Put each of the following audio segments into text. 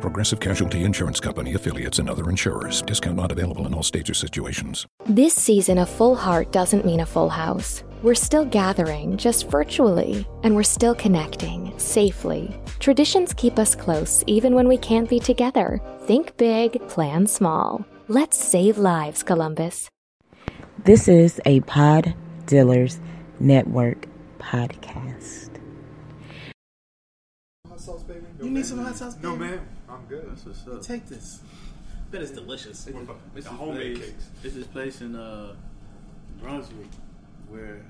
Progressive Casualty Insurance Company affiliates and other insurers. Discount not available in all states or situations. This season, a full heart doesn't mean a full house. We're still gathering, just virtually, and we're still connecting, safely. Traditions keep us close even when we can't be together. Think big, plan small. Let's save lives, Columbus. This is a Pod Dealers Network podcast. Hot sauce, baby? You need some hot sauce, baby? No, baby? Man. I'm good. That's what's up. Take this. Bet it's delicious. What about It's a homemade place, cakes? It's this place in uh, Brunswick where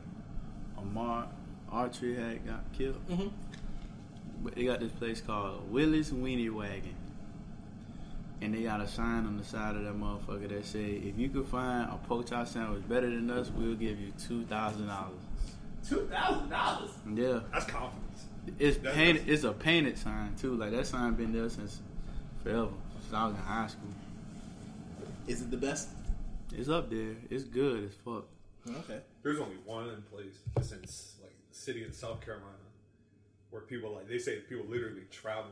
Ahmaud Arbery had got killed. Mhm. But they got this place called Willie's Weenie Wagon. And they got a sign on the side of that motherfucker that say, if you can find a pork chop sandwich better than us, we'll give you $2,000. Two thousand dollars. Yeah. That's confidence. It's That- painted. that's- It's a painted sign too. Like that sign been there since forever. Since I was in high school. Is it the best? It's up there. It's good as fuck. Okay. There's only one in place just in like the city in South Carolina where people like they say people literally travel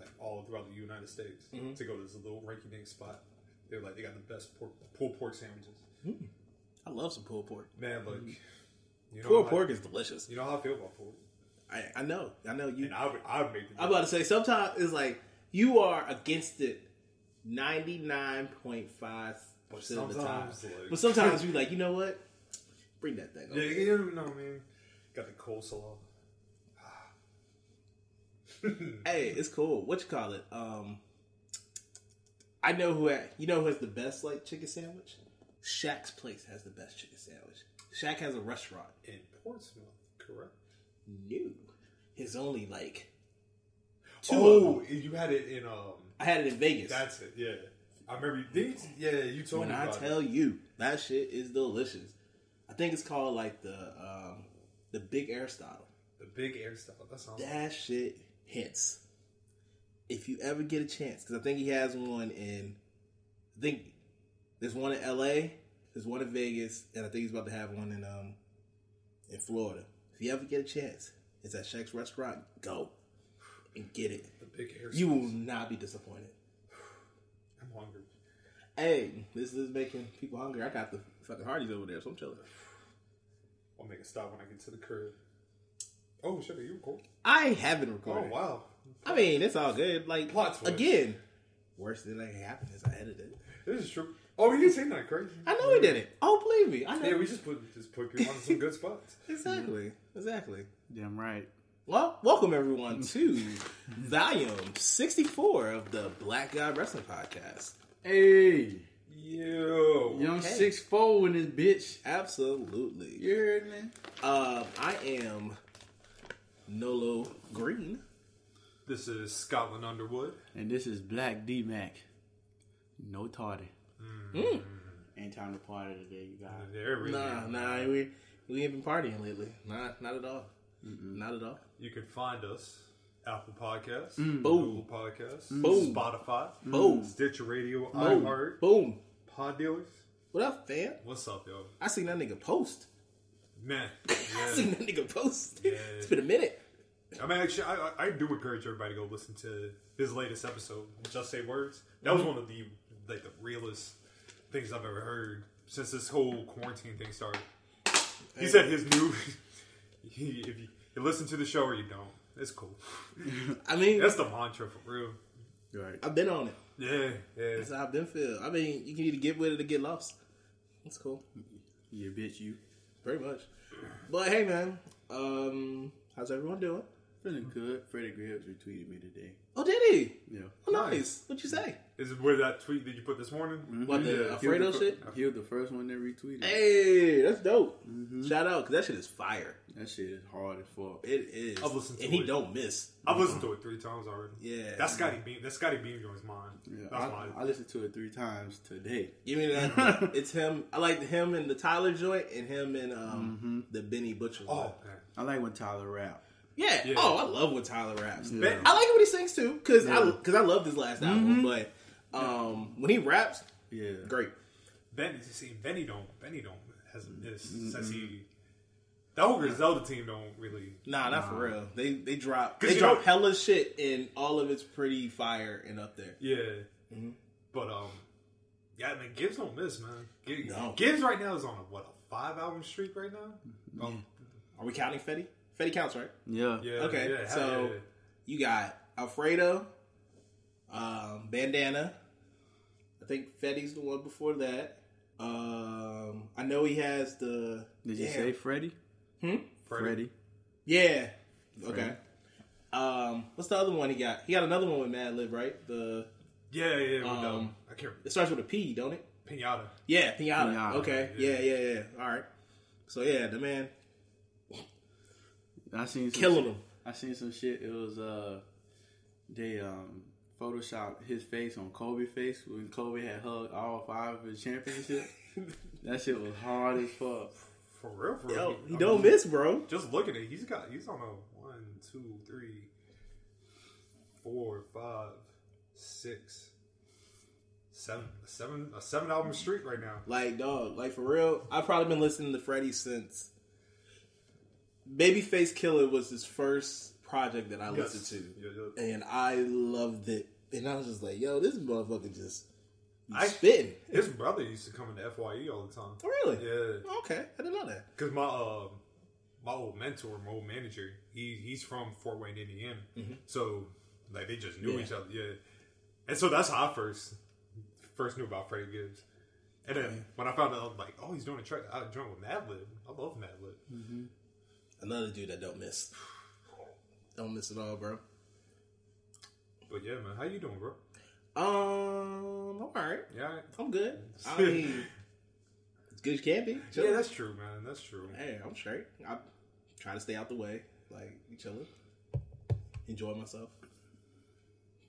like all throughout the United States Mm-hmm. to go to this little rinky dink spot. They're like they got the best pork, pulled pork sandwiches. I love some pulled pork. Man, like you know, Pulled how- pork is delicious. You know how I feel about pork, I, I know. I know you. and I would I would make I'm about to say sometimes it's like you are against it ninety nine point five percent of the time. like- but sometimes you like, you know what? Bring that thing. Yeah, over. you don't know, man. Got the coleslaw. Hey, it's cool. What you call it? Um, I know who. ha- You know who has the best like chicken sandwich? Shaq's place has the best chicken sandwich. Shaq has a restaurant. In Portsmouth, correct? New. His only like. Two of oh, them. you had it in um. I had it in Vegas. That's it. Yeah, I remember. You, didn't you- yeah, you told when me. I tell it. you that shit is delicious. I think it's called like the um, the Big Aristotle. the big air style. That sounds. That shit hits. If you ever get a chance, because I think he has one in, I think there's one in L.A., there's one in Vegas, and I think he's about to have one in um in Florida. If you ever get a chance, it's at Shaq's restaurant. Go and get it. the big air. You will not be disappointed. I'm hungry. Hey, this is making people hungry. I got the fucking Hardee's over there, so I'm chilling. I'll make a stop when I get to the crib. Oh shit, are you cool? I haven't recorded. Oh recorded. wow. I mean, it's all good. Like Plot twist. again, worst thing that can happen is I edited it. This is true. Oh, we didn't say that crazy. I know he did it. Oh, believe me, I know. Yeah, we just put just put people on some good spots. exactly, exactly. Damn right. Well, welcome everyone to volume sixty-four of the Black Guy Wrestling Podcast. Hey, Yo. young Okay. six four in this bitch. Absolutely. You heard me? Uh, I am Nolo Green. This is Scotland Underwood. And this is Black D Mac. No tardy. Mm. Ain't time to party today, you guys. There we Nah, go. nah, we we ain't been partying lately. Not, not at all. Not at all. You can find us Apple Podcasts, mm. Boom. Google Podcasts, mm. Boom. Spotify, Boom. Stitcher Radio, Boom. iHeart, Boom. Pod Dealers. What up, fam? What's up, yo? I seen that nigga post. Man, I seen that nigga post. It's been a minute. I mean, actually, I, I do encourage everybody to go listen to his latest episode, Just Say Words. That was mm-hmm. one of the like the realest things I've ever heard since this whole quarantine thing started. He said his new, if you, you listen to the show or you don't, it's cool. I mean, That's the mantra for real. Right. I've been on it. Yeah, yeah. That's how I've been feel. I mean, you can either get with it or get lost. That's cool. Yeah, bitch, you. Pretty much. But hey, man, um, how's everyone doing? Feeling good. Freddie Gibbs retweeted me today. Oh, did he? Yeah. Oh, nice. What'd you say? Is it where that tweet that you put this morning? Mm-hmm. What the He was Alfredo the, shit? He was the first one that retweeted. Hey, that's dope. Mm-hmm. Shout out, cause that shit is fire. That shit is hard as fuck. It is. I've listened to and he don't miss. I've listened to it three times already. Yeah. That's Scottie Beam. That's Scottie Beam joins mine. Yeah, That's I, mine. I listened to it three times today. Give me that. it's him. I like him and the Tyler joint, and him and um mm-hmm. the Benny Butcher. oh one. man. I like when Tyler rap. Yeah. Yeah. Oh, I love when Tyler raps. Yeah. I like it when he sings too, cause I cause I love his last album. But um when he raps, Yeah. great. Benny, see, Benny don't. Benny don't hasn't missed since he. The whole Griselda team don't really. Nah, not for real. They they drop they drop know- hella shit, and all of it's pretty fire and up there. Yeah. Mm-hmm. But um, yeah, I mean Gibbs don't miss, man. Gibbs, No. Gibbs right now is on a what a five album streak right now. Um, Are we counting Fetty? Fetty counts, right? Yeah. yeah. Okay, Yeah, so- yeah. You got Alfredo, um, Bandana. I think Fetty's the one before that. Um, I know he has the. Did you say Freddy? Hmm? Freddie. Yeah. Okay. Um, what's the other one he got? He got another one with Madlib, right? The Yeah, yeah. With, um, I can't it starts with a P, don't it? Pinata. Yeah, Pinata. Pinata, Okay. Yeah. yeah, yeah, All right. So yeah, the man I seen some killing shit. him. I seen some shit. It was uh, they um photoshopped his face on Kobe face when Kobe had hugged all five of his championship. that shit was hard as fuck. For real, for real. Yo, he I don't mean, miss, bro. Just look at it. He's got. He's on a one, two, three, four, five, six, seven, seven, a seven album streak right now. Like, dog, like for real, I've probably been listening to Freddie since Baby Face Killa was his first project that I Yes. listened to. yeah. And I loved it. And I was just like, yo, this motherfucker just I- spitting. His brother used to come into Fye all the time. Oh, really? Yeah, Okay, I didn't know that. because my uh, my old mentor, my old manager, he he's from Fort Wayne, Indiana. So like they just knew Mm-hmm. Yeah. each other. Yeah, and so that's how I first first knew about Freddie Gibbs. And then when I found out, like, oh, he's doing a track, I joined with Madlib. I love Madlib. Another dude that don't miss. Don't miss at all, bro. But yeah, man, how you doing, bro? Um, I'm alright. Yeah, all right? I'm good. I mean, as good as can be. yeah, that's true, man. That's true. Hey, I'm straight. I try to stay out the way. Like, chilling. Enjoy myself.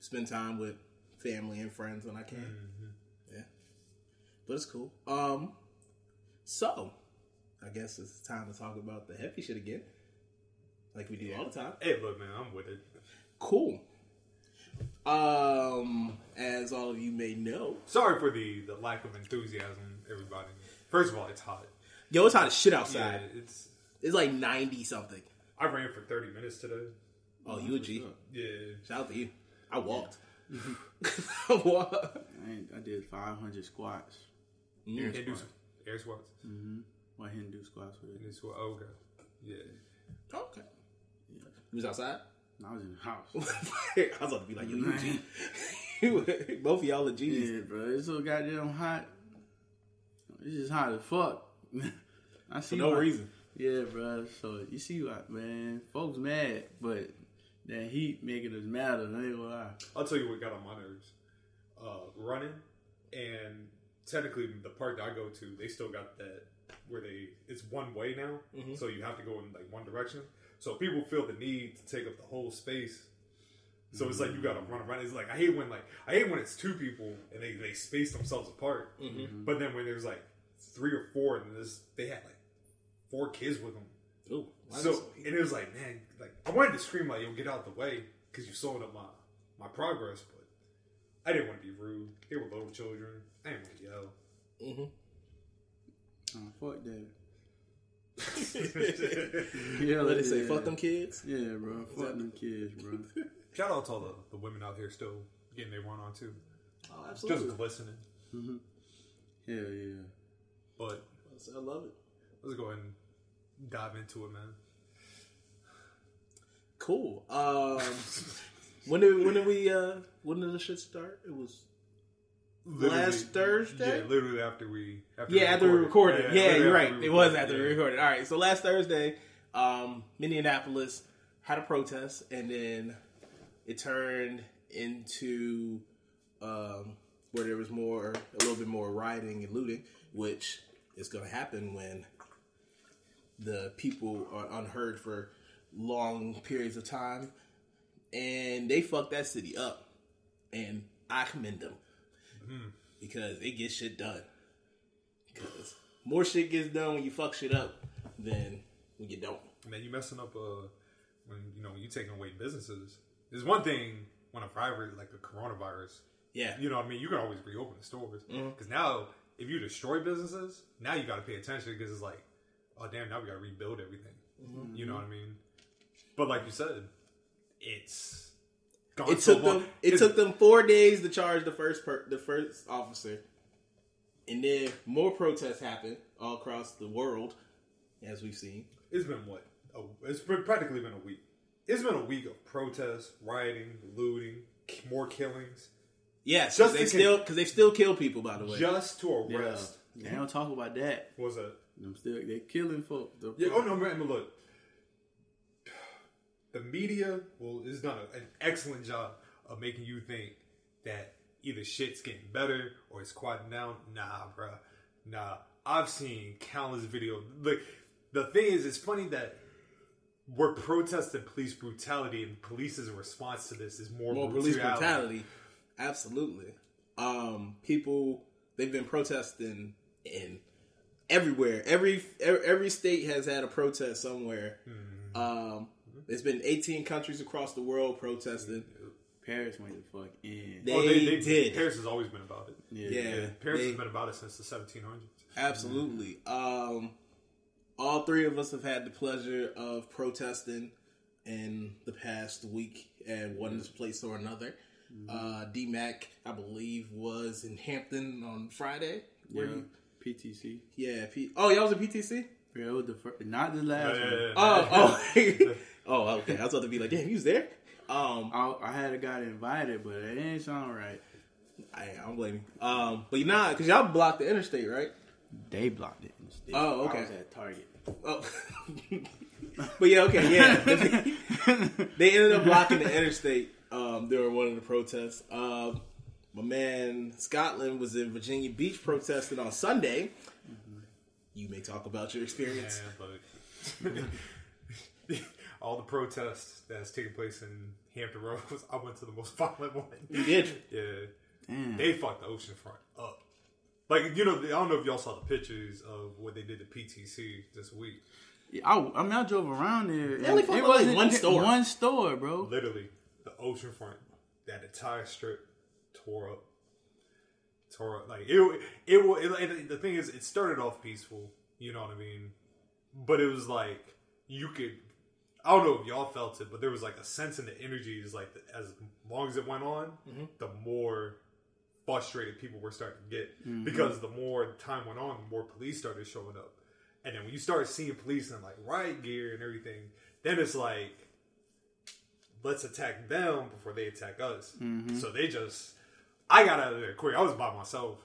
Spend time with family and friends when I can. Yeah. But it's cool. Um, so, I guess it's time to talk about the heavy shit again. Like we do all the time. Hey, look, man, I'm with it. Cool. Um, as all of you may know, Sorry for the the lack of enthusiasm, everybody. First of all, it's hot. yo, it's hot as shit Yeah, outside. it's. It's like 90 something. I ran for 30 minutes today. Oh, you a G. Yeah, Shout out to you. I walked. I walked. I, ain't, I did 500 squats. air, can do some air squats. Why he didn't do squats with And it? it's what- okay. Yeah. Okay. You was outside? I was in the house. I was about to be like, yo, you a G. You- Both of y'all are G's. yeah, bro. It's so goddamn hot. It's just hot as fuck. I For see no why- reason. Yeah, bro. So you see what, man? Folks mad, but that heat making us madder. I ain't gonna lie. I'll tell you what got on my nerves. Uh, running, and technically the park that I go to, they still got that where they it's one way now, mm-hmm. so you have to go in like one direction. So people feel the need to take up the whole space. So it's like you gotta run around. It's like I hate when like I hate when it's two people and they, they space themselves apart. Mm-hmm. Mm-hmm. But then when there's like three or four and this they had like four kids with them. Ooh, So is and it was like, man, like I wanted to scream like, "Yo, get out the way," because you're slowing up my my progress. But I didn't want to be rude. They were little children. I didn't want to yell. Oh, fuck that. so- Yeah, What they say? yeah. Fuck them kids. Yeah, bro. Fuck them kids, bro. Shout out to all the, the women out here still getting their run on too, Oh, absolutely. just glistening. Hell yeah. But I love it. let's go ahead and dive into it, man. Cool. Um, when did when did we uh when did the shit start? It was Last Thursday? Yeah, literally after we after yeah after we recorded. Yeah, literally you're right. It was after yeah. we recorded. All right. So last Thursday, um, Minneapolis had a protest, and then it turned into um, where there was more, a little bit more rioting and looting, which is going to happen when the people are unheard for long periods of time, and they fucked that city up, and I commend them because it gets shit done. Because more shit gets done when you fuck shit up than when you don't. Man, you messing up uh when you know you taking away businesses. There's one thing when a virus like a coronavirus, Yeah, you know what I mean. You can always reopen the stores because now if you destroy businesses, now you got to pay attention because it's like, oh damn, now we got to rebuild everything. You know what I mean? But like you said, it's it so took long. them. It It's- took them four days to charge the first per, the first officer, and then more protests happened all across the world, as we've seen. It's been what? Oh, it's been practically been a week. It's been a week of protests, rioting, looting, more killings, Yes, Just they still because they still kill people. By the way, just to Yeah. arrest. They don't talk about that. What was that? Them still they killing folk. The- Yeah. Oh no, man. Look, the media well is done an excellent job of making you think that either shit's getting better or it's quieting down. Nah, bruh. Nah. I've seen countless videos. Like the thing is, it's funny that we're protesting police brutality, and police's response to this is more, more police brutality. Absolutely. Um, people they've been protesting in everywhere. Every every, every state has had a protest somewhere. Um, there's been 18 countries across the world protesting. Paris went the fuck in. They, Oh, they, they did. Paris has always been about it. yeah. yeah, Paris they- has been about it since the 1700s. Absolutely. Um, all three of us have had the pleasure of protesting in the past week at one place or another. Uh, DMAC, I believe, was in Hampton on Friday. Where Yeah. you- PTC. yeah. P- oh, y'all was at PTC. Yeah, it was the first, not the last Yeah, one. yeah, yeah. Oh, oh, oh. Okay, I was about to be like, damn, you was there. Um, I, I had a guy invited, but it ain't sound right. I, I'm blaming. Um, but you're not because y'all blocked the interstate, right? They blocked it. instead. Oh, okay. I was at Target. Oh. but yeah, okay, yeah. they ended up blocking the interstate um, during one of the protests. Um, my man Scotland was in Virginia Beach protesting on Sunday. You may talk about your experience. Yeah, but all the protests that's taking place in Hampton Roads, I went to the most violent one. You did. Yeah, Damn. they fucked the oceanfront up. Like you know, I don't know if y'all saw the pictures of what they did to PTC this week. Yeah, I, I mean, I drove around there. They only it up, like, wasn't one store. One store, bro. Literally, the ocean front, that entire strip tore up. Tore up. Like it, it, will- it, it. The thing is, it started off peaceful. You know what I mean? But it was like you could. I don't know if y'all felt it, but there was like a sense in the energy. Is like as long as it went on, mm-hmm. the more frustrated people were starting to get mm-hmm. because the more time went on, the more police started showing up. And then when you start seeing police in like riot gear and everything, then it's like let's attack them before they attack us. Mm-hmm. So they just, I got out of there quick. I was by myself.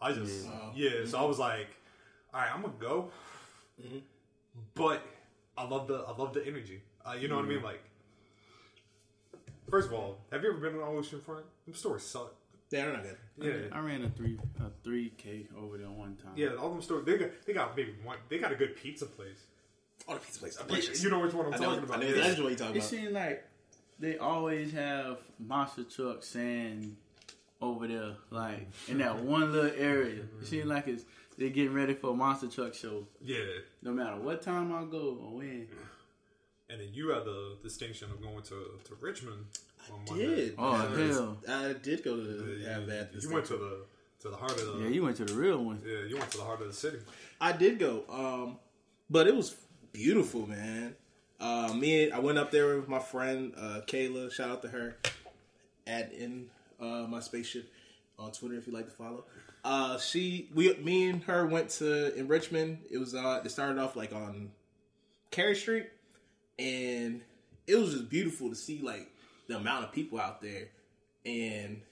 I just, yeah. So I was like, all right, I'm gonna go. But I love the, I love the energy. Uh, you know what I mean? Like, first of all, have you ever been on Oceanfront? Them stores suck. Yeah, they're not good. Yeah. I ran a three a three k over there one time. Yeah, all them stores. They got they got maybe one. They got a good pizza place. Oh, the pizza place. delicious. You know which one I'm I know, talking about? I know exactly what you're talking It about. seems like they always have monster trucks saying over there, like in that one little area. It seems like it's they're getting ready for a monster truck show. Yeah, No matter what time I go or when. and then you had the distinction of going to to Richmond. On Monday. Did Oh, Because hell. I did go to Yeah, have that. You went to the to the heart of the Yeah, you went to the real one. yeah, you went to the heart of the city. I did go, um, but it was beautiful, man. Uh, me, and, I went up there with my friend uh, Kayla. Shout out to her. At in uh, my spaceship on Twitter if you'd like to follow. Uh, she, we, me and her went to in Richmond. It was uh, it started off like on Cary Street, and it was just beautiful to see like the amount of people out there and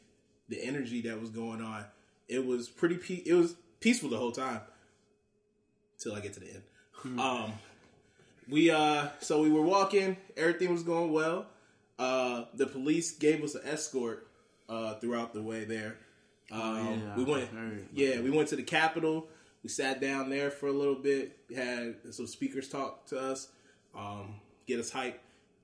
the energy that was going on. It was pretty. Pe- it was peaceful the whole time till I get to the end. Um, we uh, so we were walking. Everything was going well. Uh, the police gave us an escort uh, throughout the way there. Um, yeah, we went, yeah, we went to the Capitol. We sat down there for a little bit. Had some speakers talk to us, um, get us hyped.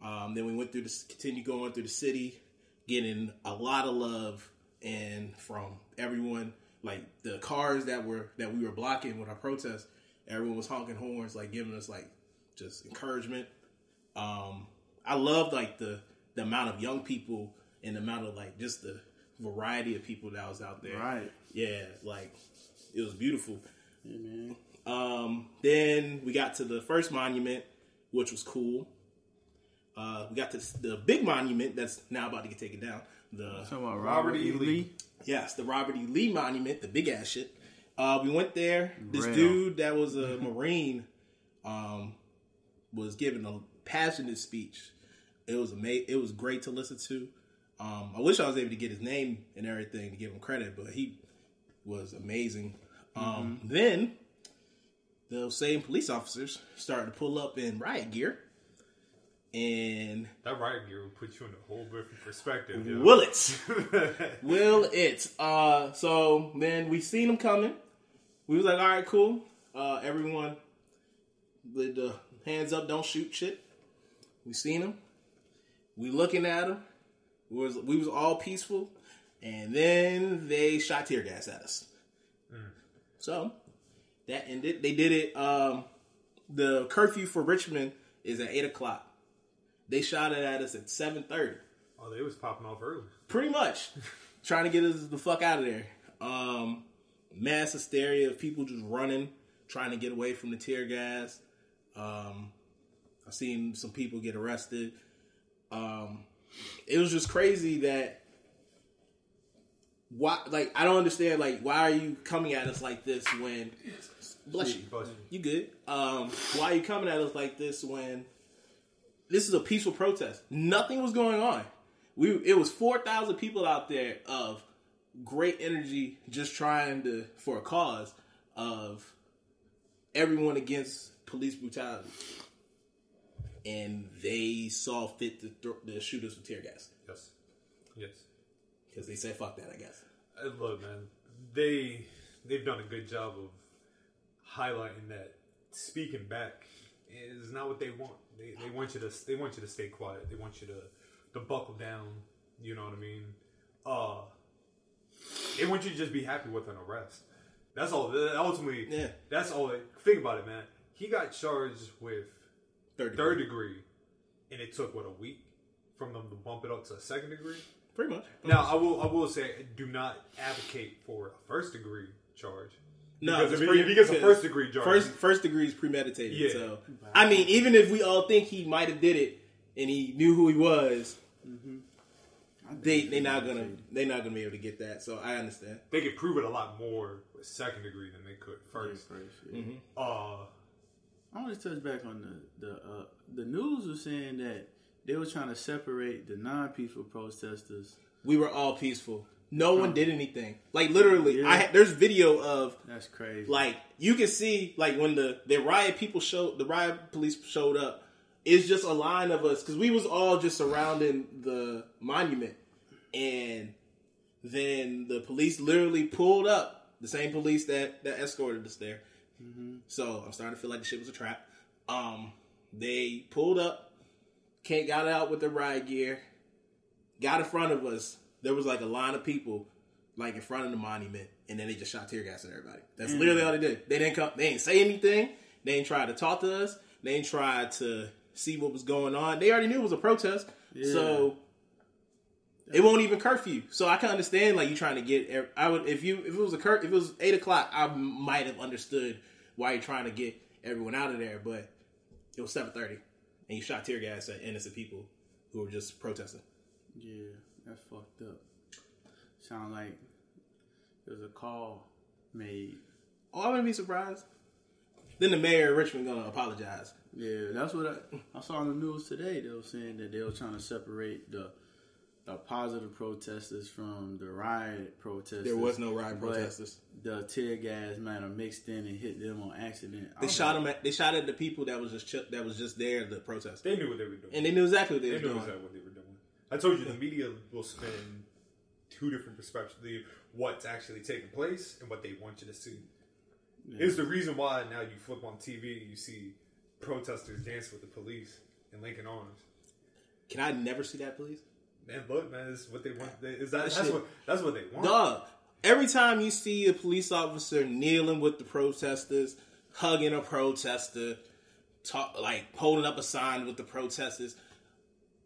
Um, then we went through the continue going through the city, getting a lot of love and from everyone. Like the cars that were that we were blocking with our protest, everyone was honking horns, like giving us like just encouragement. Um, I loved like the the amount of young people and the amount of like just the variety of people that was out there. Right. Yeah, like it was beautiful. Yeah, man. Um, then we got to the first monument, which was cool. Uh, we got to the big monument that's now about to get taken down. The about Robert Robert E. Lee. Lee. yes, the Robert E. Lee monument, the big ass shit. Uh, we went there. This Real. dude that was a Marine um, was giving a passionate speech. It was ama- It was great to listen to. Um, I wish I was able to get his name and everything to give him credit, but he was amazing. Um, Then those same police officers started to pull up in riot gear, and That riot gear will put you in a whole different perspective. yo. will it? will it? Uh, so then we seen them coming. We was like, all right, cool. Uh, everyone, with the hands up, don't shoot shit. We seen them. We looking at them. We was we was all peaceful, and then they shot tear gas at us. So that ended. They did it. Um, the curfew for Richmond is at eight o'clock. They shot it at us at seven thirty. Oh, they was popping off early. pretty much trying to get us the fuck out of there. Um, mass hysteria of people just running, trying to get away from the tear gas. Um, I've seen some people get arrested. Um, it was just crazy that why like I don't understand like why are you coming at us like this when bless you. you. Good? Um why are you coming at us like this when this is a peaceful protest? Nothing was going on. We it was 4000 people out there of great energy just trying to for a cause of everyone against police brutality and they saw fit to, throw, to shoot us with tear gas Yes. Yes. because they said fuck that i guess Uh, Look, man, they they've done a good job of highlighting that speaking back is not what they want. They, they want you to they want you to stay quiet. They want you to to buckle down. You know what I mean? Uh, they want you to just be happy with an arrest. That's all. Ultimately, Yeah. That's all. Think about it, man. He got charged with third, third degree, and it took what a week from them to bump it up to a second degree. pretty much Now, I will I will say, do not advocate for a first degree charge. No, because it's if, pre- he, gets a first degree charge, First first degree is premeditated. Yeah. So I mean, even if we all think he might have did it and he knew who he was, they they not gonna they not gonna be able to get that. So I understand. they could prove it a lot more with second degree than they could first. Mm-hmm. Uh, I want to touch back on the the uh, the news was saying that they were trying to separate the non-peaceful protesters. We were all peaceful. No one did anything. Like literally, Yeah. I there's video of That's crazy. like you can see like when the the riot people showed the riot police showed up it's just a line of us because we was all just surrounding the monument and then the police literally pulled up the same police that that escorted us there so i'm starting to feel like the shit was a trap um they pulled up Kate got out with the riot gear got in front of us there was like a line of people like in front of the monument, and then they just shot tear gas at everybody. That's literally all they did. They didn't come. They didn't say anything. They didn't try to talk to us. They didn't try to see what was going on. They already knew it was a protest, so it won't even curfew. So I can understand like you trying to get. I would if you if it was a cur if it was eight o'clock, I might have understood why you're trying to get everyone out of there. But it was seven thirty, and you shot tear gas at innocent people who were just protesting. yeah, that's fucked up. Sound like there was a call made. Oh, I wouldn't be surprised. Then the mayor of Richmond gonna apologize. Yeah, that's what I, I saw on the news today. They were saying that they were trying to separate the uh, positive protesters from the riot protesters. There was no riot protesters. The tear gas man are mixed in and hit them on accident. I They shot like, them. At, they shot at the people that was just ch- that was just there to protest, They knew what they were doing. and they knew exactly what they, They were doing. exactly what they were doing. I told you the media will spin two different perspectives: the what's actually taking place and what they want you to see. Is the reason why now you flip on TV and you see protesters dance with the police in Lincoln Arms. Can I never see that, please? Man, look, man, is what they want. They, is that, That that's what that's what they want. Dog. Every time you see a police officer kneeling with the protesters, hugging a protester, talk like holding up a sign with the protesters,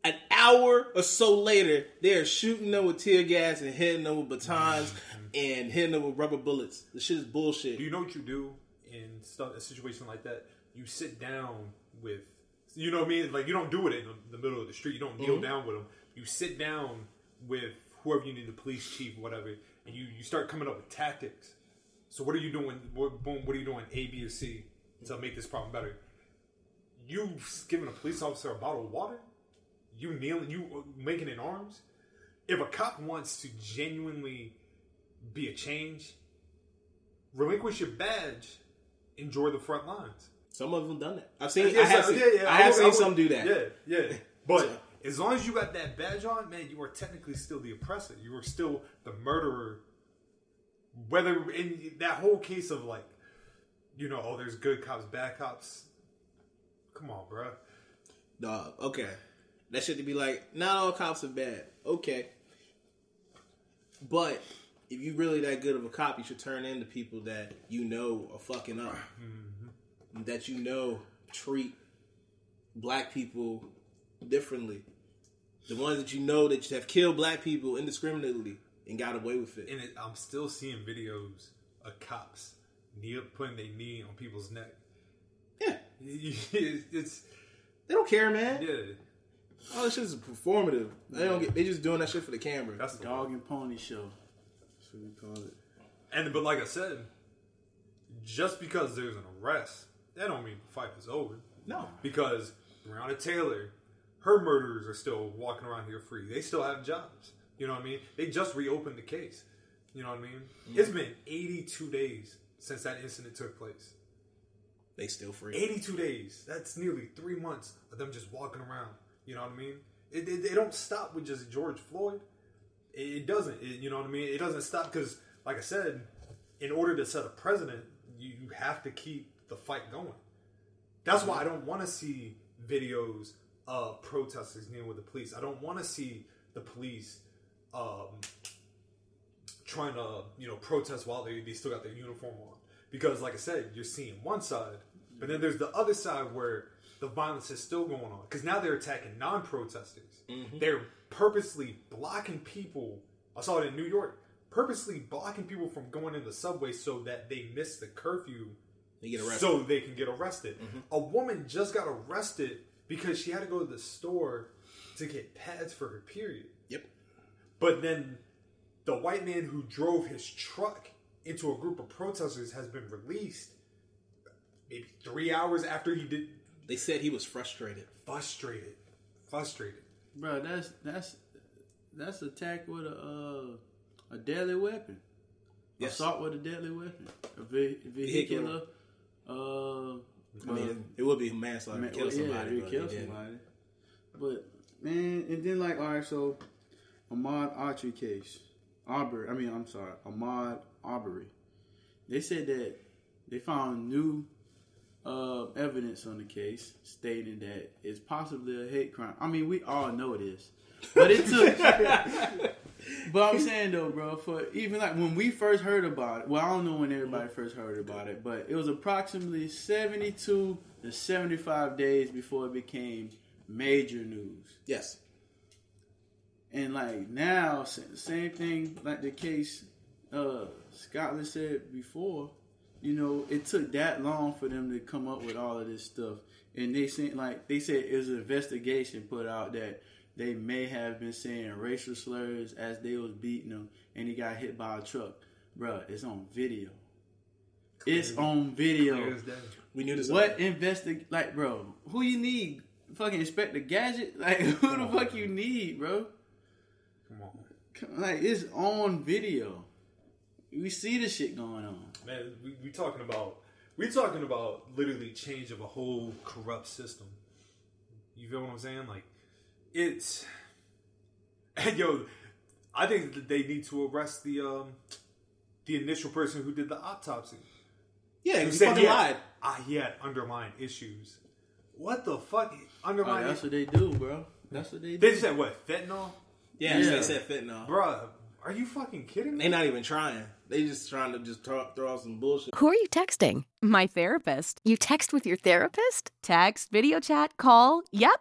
an hour or so later, they're shooting them with tear gas and hitting them with batons and hitting them with rubber bullets. The shit is bullshit. Do you know what you do in stuff, a situation like that? You sit down with, you know what I mean? Like you don't do it in the middle of the street. You don't kneel mm-hmm. down with them. You sit down with whoever you need, the police chief, whatever, and you you start coming up with tactics. So what are you doing? What, boom, what are you doing? A, B, or C to make this problem better? You've given a police officer a bottle of water? You kneeling? You uh, making in arms? If a cop wants to genuinely be a change, relinquish your badge, enjoy the front lines. Some of them done that. I've seen. Yeah, I have so- seen, yeah, yeah, I have would- seen would- some do that. Yeah, yeah. But as long as you got that badge on, man, you are technically still the oppressor. You are still the murderer. Whether in that whole case of like, you know, oh, there's good cops, bad cops. Come on, bro. Dog. Okay. That shit to be like, not all cops are bad. Okay. But if you really that good of a cop, you should turn in the people that you know are fucking up. Mm-hmm. That you know treat black people differently. The ones that you know that have killed black people indiscriminately and got away with it. And it, I'm still seeing videos of cops kneel, putting their knee on people's neck. Yeah. it's They don't care, man. yeah. All this shit is performative. They don't get they just doing that shit for the camera. That's the dog and pony show. That's what we call it. And but like I said, just because there's an arrest, that don't mean the fight is over. no. Because Breonna Taylor, her murderers are still walking around here free. They still have jobs. You know what I mean? They just reopened the case. You know what I mean? It's been 82 days since that incident took place. They still free. 82 days. That's nearly three months of them just walking around. You know what I mean? It, it, they don't stop with just George Floyd. It, it doesn't. It- you know what I mean? It doesn't stop because, like I said, in order to set a precedent, you, you have to keep the fight going. That's why I don't want to see videos Uh, of protesters kneeling with the police. I don't want to see the police um, trying to, you know, protest while they, they still got their uniform on. Because, like I said, you're seeing one side, but then there's the other side where the violence is still going on. Because now they're attacking non protesters. Mm-hmm. They're purposely blocking people. I saw it in New York. Purposely blocking people from going in the subway so that they miss the curfew They get arrested. so they can get arrested. Mm-hmm. A woman just got arrested because she had to go to the store to get pads for her period. yep. But then the white man who drove his truck into a group of protesters has been released maybe three hours after he did. They said he was frustrated. Frustrated. Frustrated. Bro, that's that's that's attack with a uh, a deadly weapon. Yes. Assault with a deadly weapon. A ve- vehicular. Uh, I mean, it would be manslaughter man, to kill somebody. Yeah, but kill somebody. But man, and then like all right, so Ahmaud Archery case, Arbery. I mean, I'm sorry, Ahmaud Arbery. They said that they found new uh, evidence on the case stating that it's possibly a hate crime. I mean, we all know this, but it took. but I'm saying though, bro, for even like when we first heard about it, well, I don't know when everybody first heard about it, but it was approximately 72 to 75 days before it became major news. Yes. And like now, same thing like the case uh Scotland said before. You know, it took that long for them to come up with all of this stuff, and they said like they said it was an investigation put out that they may have been saying racial slurs as they was beating him, and he got hit by a truck. Bruh, it's on video. It's on video. Clear as day. We knew this. What investig like, bro? Who you need? Fucking Inspector Gadget? Like, who the fuck you need, bro? Come on, Like it's on video. We see the shit going on. man. We, we talking about we talking about literally change of a whole corrupt system. You feel what I'm saying? Like it's and yo, I think that they need to arrest the um the initial person who did the autopsy. Yeah, Who he said fucking he had, lied. ah, he had underlying issues. What the fuck? Oh, Underlying? that's what they do, bro. That's what they do. they just said what? Fentanyl? Yeah, Yeah. they said fentanyl. bro. are you fucking kidding me? They not even trying. They just trying to just throw, throw out some bullshit. Who are you texting? My therapist. You text with your therapist? Text, video chat, call. Yep.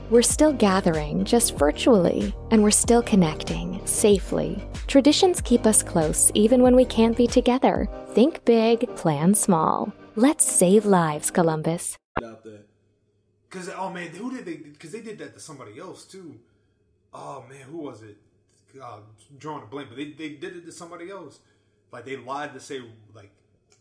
We're still gathering, just virtually, and we're still connecting, safely. Traditions keep us close, even when we can't be together. Think big, plan small. Let's save lives, Columbus. Cause oh man, who did they? Because they did that to somebody else too. Oh man, who was it? God, I'm drawing a blank, but they, they did it to somebody else. Like they lied to say like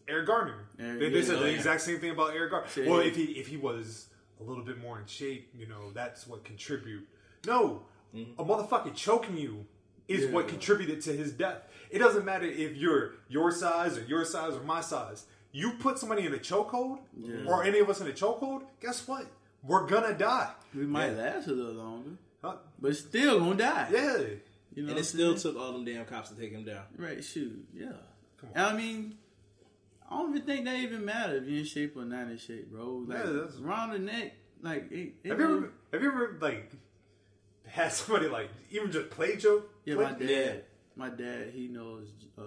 Eric Garner. Eric- they, they yeah, said the yeah. exact same thing about Eric Garner. Well, if he if he was a little bit more in shape, you know, that's what contribute. No, mm-hmm. a motherfucker choking you is what contributed to his death. It doesn't matter if you're your size or your size or my size. You put somebody in a chokehold, or any of us in a chokehold. Guess what? We're gonna die. We might last a little longer, Huh? but still gonna die. Yeah. You know, And it still saying? took all them damn cops to take him down. right. Shoot, yeah. And I mean, I don't even think that even matter if you're in shape or not in shape, bro. Like Yeah, that's- around the neck, like it, it Have you ever have you ever like had somebody like even just play joke? Yeah, play- my dad. Yeah. My dad, he knows uh,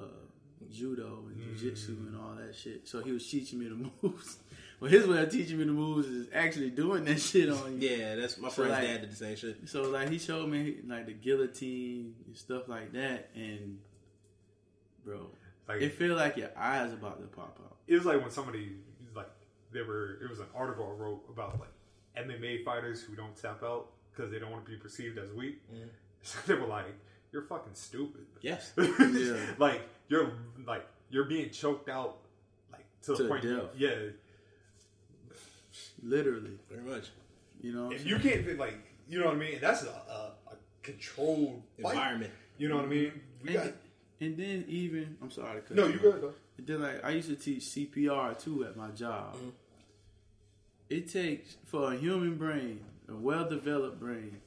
judo and Mm. jujitsu and all that shit. So he was teaching me the moves. well, his way of teaching me the moves is actually doing that shit on you. Yeah, that's my So, friend's like- dad did the same shit. So like he showed me like the guillotine and stuff like that, and bro, Like- it feel like your eyes about to pop out. It was like when somebody like there were it was an article I wrote about like MMA fighters who don't tap out because they don't want to be perceived as weak. Mm. So they were like, "You're fucking stupid." Yes. Yeah. like you're like you're being choked out like to, To the point. death. Yeah. Literally, Very much. you know. If you can't like you know what I mean, that's a, a, a controlled fight. Environment. You know what I mean? We got and, then even I'm sorry to cut no. you good though. And then like I used to teach CPR too at my job. It takes for a human brain, a well-developed brain,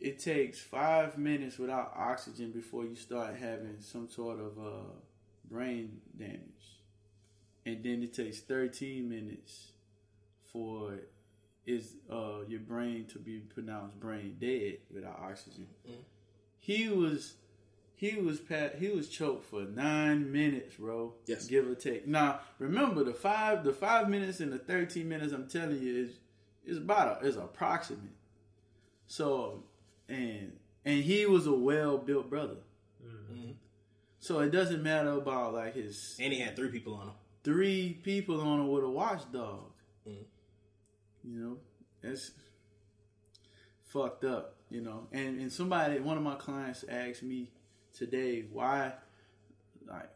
it takes five minutes without oxygen before you start having some sort of uh, brain damage, and then it takes 13 minutes for is uh, your brain to be pronounced brain dead without oxygen. He was he was pat he was choked for nine minutes, bro. Yes. give or take. Now remember the five the five minutes and the thirteen minutes. I'm telling you is is about a, is approximate. So and and he was a well built brother. Mm-hmm. So it doesn't matter about like his And he had three people on him. three people on him with a watchdog. Mm-hmm. You know, it's fucked up. You know, and and somebody, one of my clients asked me today why, like,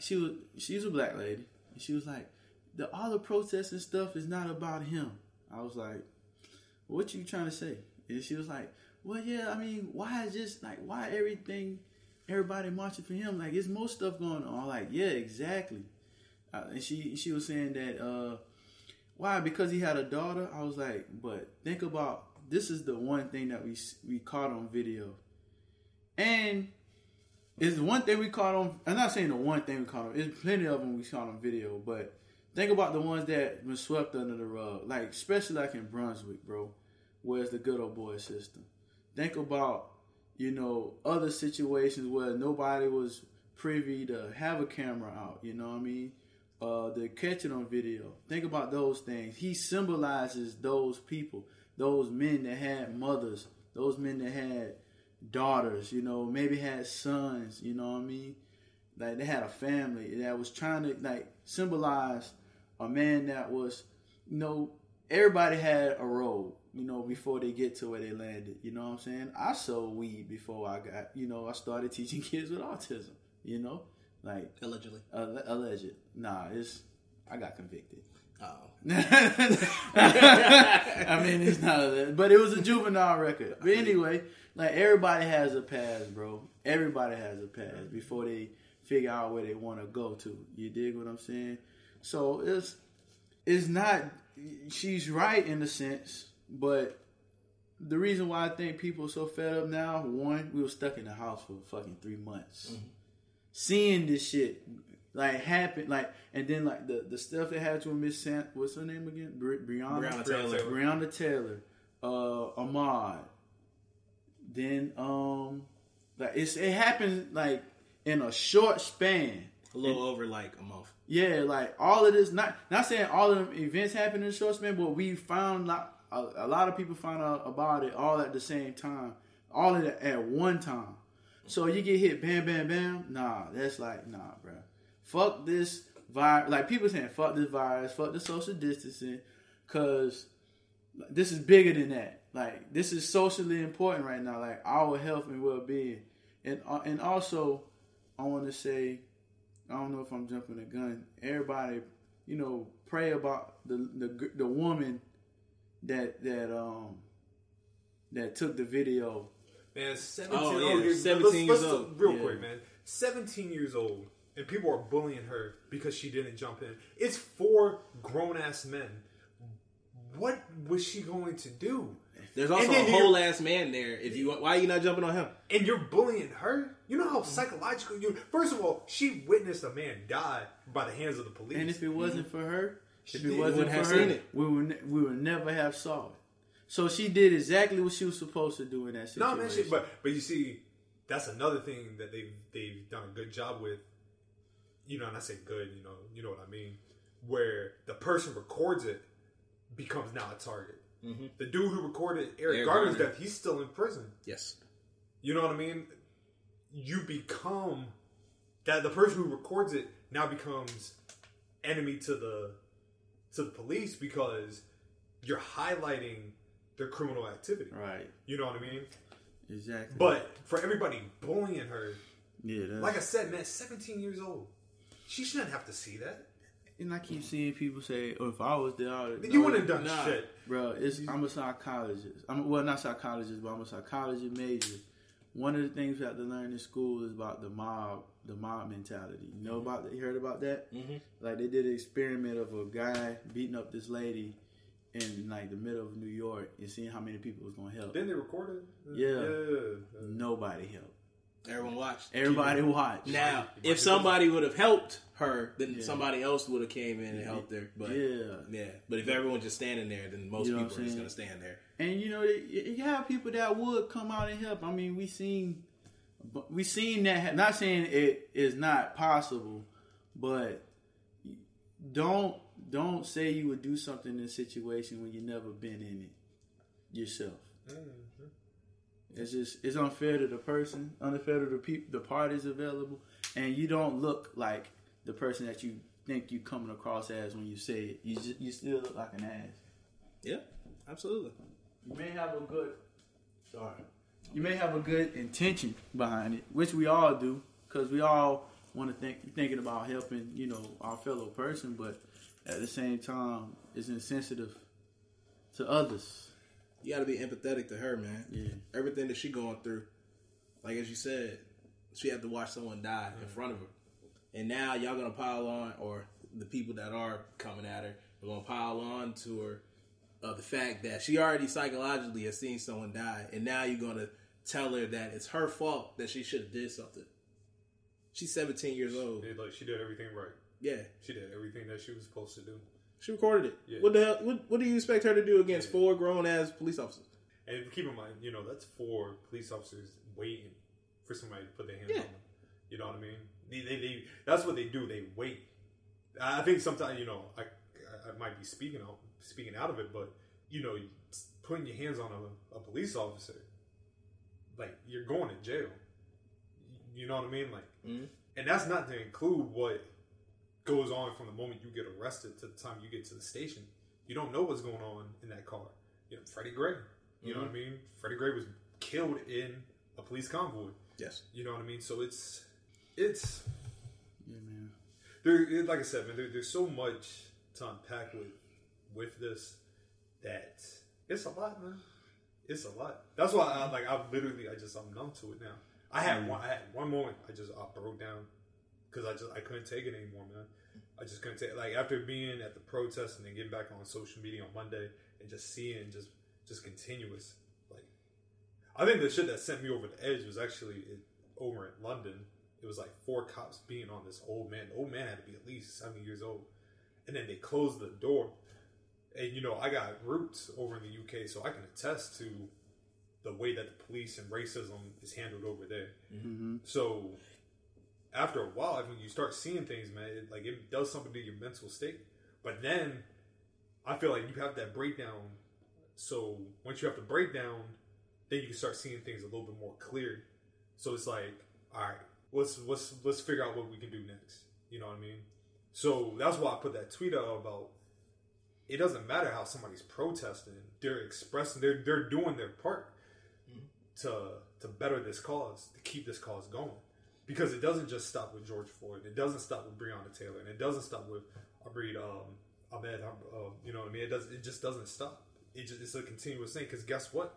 she was she's a black lady, and she was like, the all the protests and stuff is not about him. I was like, what you trying to say? And she was like, well, yeah, I mean, why is just like why everything, everybody marching for him? Like, it's most stuff going on. I'm like, yeah, exactly. Uh, and she she was saying that uh, why because he had a daughter. I was like, but think about this is the one thing that we we caught on video, and it's one thing we caught on. I'm not saying the one thing we caught on. There's plenty of them we caught on video, but think about the ones that been swept under the rug, like especially like in Brunswick, bro. Where's the good old boy system? Think about you know other situations where nobody was privy to have a camera out. You know what I mean? Uh, the catch it on video. Think about those things. He symbolizes those people, those men that had mothers, those men that had daughters. You know, maybe had sons. You know what I mean? like they had a family that was trying to like symbolize a man that was, you know, everybody had a role, you know, before they get to where they landed. You know what I'm saying? I sold weed before I got, you know, I started teaching kids with autism. You know, like Allegedly. alle- alleged. Nah, it's I got convicted. Oh. I mean, it's not, a, but it was a juvenile record. But anyway, like everybody has a past, bro. Everybody has a past before they figure out where they want to go to. You dig what I'm saying? So it's it's not. She's right in a sense, but the reason why I think people are so fed up now, one, we were stuck in the house for fucking three months, mm-hmm. seeing this shit like happened, like, and then like the the stuff that happened to Miss Sant, what's her name again? Bri- Breonna, Breonna Taylor. Breonna Taylor, uh, Ahmaud. Then um, like it's it happened like in a short span. A little over like a month. Yeah, like all of this. Not not saying all of the events happened in a short span, but we found lot, a, a lot of people found out about it all at the same time, all of it at one time. So you get hit, bam, bam, bam. Nah, that's like nah, bro. Fuck this virus. Like people saying, fuck this virus, fuck the social distancing, cause this is bigger than that. Like this is socially important right now. Like our health and well being, and uh, and also I want to say I don't know if I'm jumping the gun. Everybody, you know, pray about the the the woman that that um that took the video. Man, 17, Oh, yeah, oh, 17 let's- years let's- old. Real Yeah. quick, man. 17 years old, and people are bullying her because she didn't jump in. It's four grown ass men. What was she going to do? There's also a whole ass man there. If you why are you not jumping on him? And you're bullying her? You know how psychological you. First of all, she witnessed a man die by the hands of the police. And if it wasn't mm-hmm. for her, if it wasn't for have her, seen it. we would ne- we would never have saw it. So she did exactly what she was supposed to do in that No, situation. man, shit, but but you see, that's another thing that they've they've done a good job with. You know, and I say good, you know, you know what I mean. Where the person records it becomes now a target. Mm-hmm. The dude who recorded Eric, Eric Garner's Garner. death, he's still in prison. Yes. You know what I mean? You become that the person who records it now becomes enemy to the to the police because you're highlighting their criminal activity. right, You know what I mean? exactly. But for everybody bullying her, yeah, like I said, man, 17 years old. She shouldn't have to see that. and I keep seeing people say, "Oh, if I was there, I would, You wouldn't have done Nah. shit. Bro, it's I'm a psychologist. I'm well, not psychologist, but I'm a psychology major. One of the things we have to learn in school is about the mob, the mob mentality. You know about that? You heard about that? Mm-hmm. Like they did an experiment of a guy beating up this lady in like the middle of New York and seeing how many people was gonna help. Didn't they recorded. Yeah. Yeah. Nobody helped. Everyone watched. Everybody watched. Now, if somebody would have helped her, then somebody else would have came in and helped her. But Yeah. yeah. But if everyone's just standing there, then most You know people are just gonna stand there. And you know, you you have people that would come out and help. I mean, we seen, we seen that. Not saying it is not possible, but don't don't say you would do something in a situation when you never been in it yourself. Mm. It's just it's unfair to the person, unfair to the people, the parties available, and you don't look like the person that you think you coming across as when you say it. You just, you still look like an ass. Yeah, absolutely. You may have a good sorry. You may have a good intention behind it, which we all do, because we all want to think thinking about helping, you know, our fellow person, but at the same time, it's insensitive to others. You got to be empathetic to her, man. Yeah. Everything that she going through, like as you said, she had to watch someone die in front of her, and now y'all gonna pile on, or the people that are coming at her are gonna pile on to her of the fact that she already psychologically has seen someone die, and now you're gonna tell her that it's her fault that she should have did something. She's 17 years old. Did, like she did everything right. Yeah, She did everything that she was supposed to do. She recorded it. Yeah. What the hell? What, what do you expect her to do against four grown ass police officers? And keep in mind, you know, that's four police officers waiting for somebody to put their hands Yeah. on them. You know what I mean? They, they, they, that's what they do. They wait. I think sometimes, you know, I, I might be speaking out, speaking out of it, but you know, putting your hands on a, a police officer, like you're going to jail. You know what I mean? Like, Mm-hmm. and that's not to include what goes on from the moment you get arrested to the time you get to the station. You don't know what's going on in that car. You know, Freddie Gray. You know what mm-hmm. I mean? Freddie Gray was killed in a police convoy. Yes. You know what I mean? So it's it's Yeah, man. there. Like I said, man, there, there's so much to unpack with with this that it's a lot, man. It's a lot. That's why I like. I literally, I just I'm numb to it now. I had mm. one. I had one moment. I just I broke down because I just I couldn't take it anymore, man. I just couldn't take like after being at the protest and then getting back on social media on Monday and just seeing just just continuous like I think the shit that sent me over the edge was actually it, over in London. It was like four cops being on this old man. The old man had to be at least seventy years old, and then they closed the door. And you know I got roots over in the UK, so I can attest to the way that the police and racism is handled over there. Mm-hmm. So after a while, when you start seeing things, man, it, like it does something to your mental state. But then I feel like you have that breakdown. So once you have the breakdown, then you can start seeing things a little bit more clear. So it's like, all right, let's let's let's figure out what we can do next. You know what I mean? So that's why I put that tweet out about. It doesn't matter how somebody's protesting; they're expressing, they're they're doing their part mm-hmm. to to better this cause, to keep this cause going. Because it doesn't just stop with George Floyd. It doesn't stop with Breonna Taylor, and it doesn't stop with Abreed um, Ahmaud. Uh, you know what I mean? It does. It just doesn't stop. It just it's a continuous thing. Because guess what?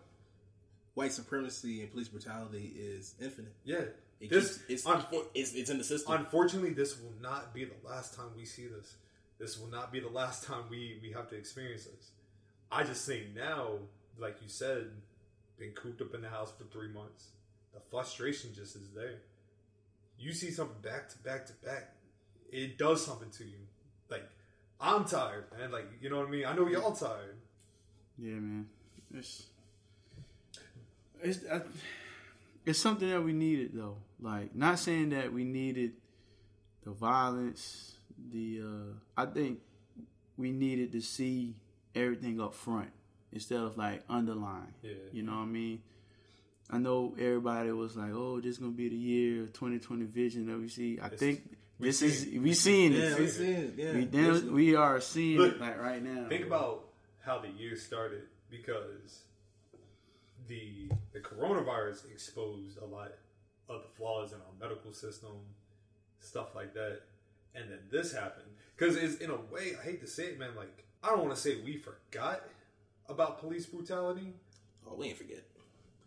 White supremacy and police brutality is infinite. Yeah, It this keeps- it's, unfor- it's it's in the system. unfortunately this will not be the last time we see this. This will not be the last time we we have to experience this. I just think now, like you said, been cooped up in the house for three months. The frustration just is there. You see something back to back to back, it does something to you. Like I'm tired, man. Like you know what I mean. I know y'all tired. Yeah, man. It's it's I, it's something that we needed though. Like not saying that we needed the violence, the uh I think we needed to see everything up front instead of like underlying. Yeah. You know what I mean? I know everybody was like, "Oh, this is gonna be the year 2020 vision that we see." I think this seen is it. we seeing it. yeah, we see it. Yeah, We, damn- we are seeing Look, it like right now. Think about how the year started because the the coronavirus exposed a lot of the flaws in our medical system, stuff like that, and then this happened because it's in a way I hate to say it, man. Like I don't want to say we forgot about police brutality. oh, we ain't forget.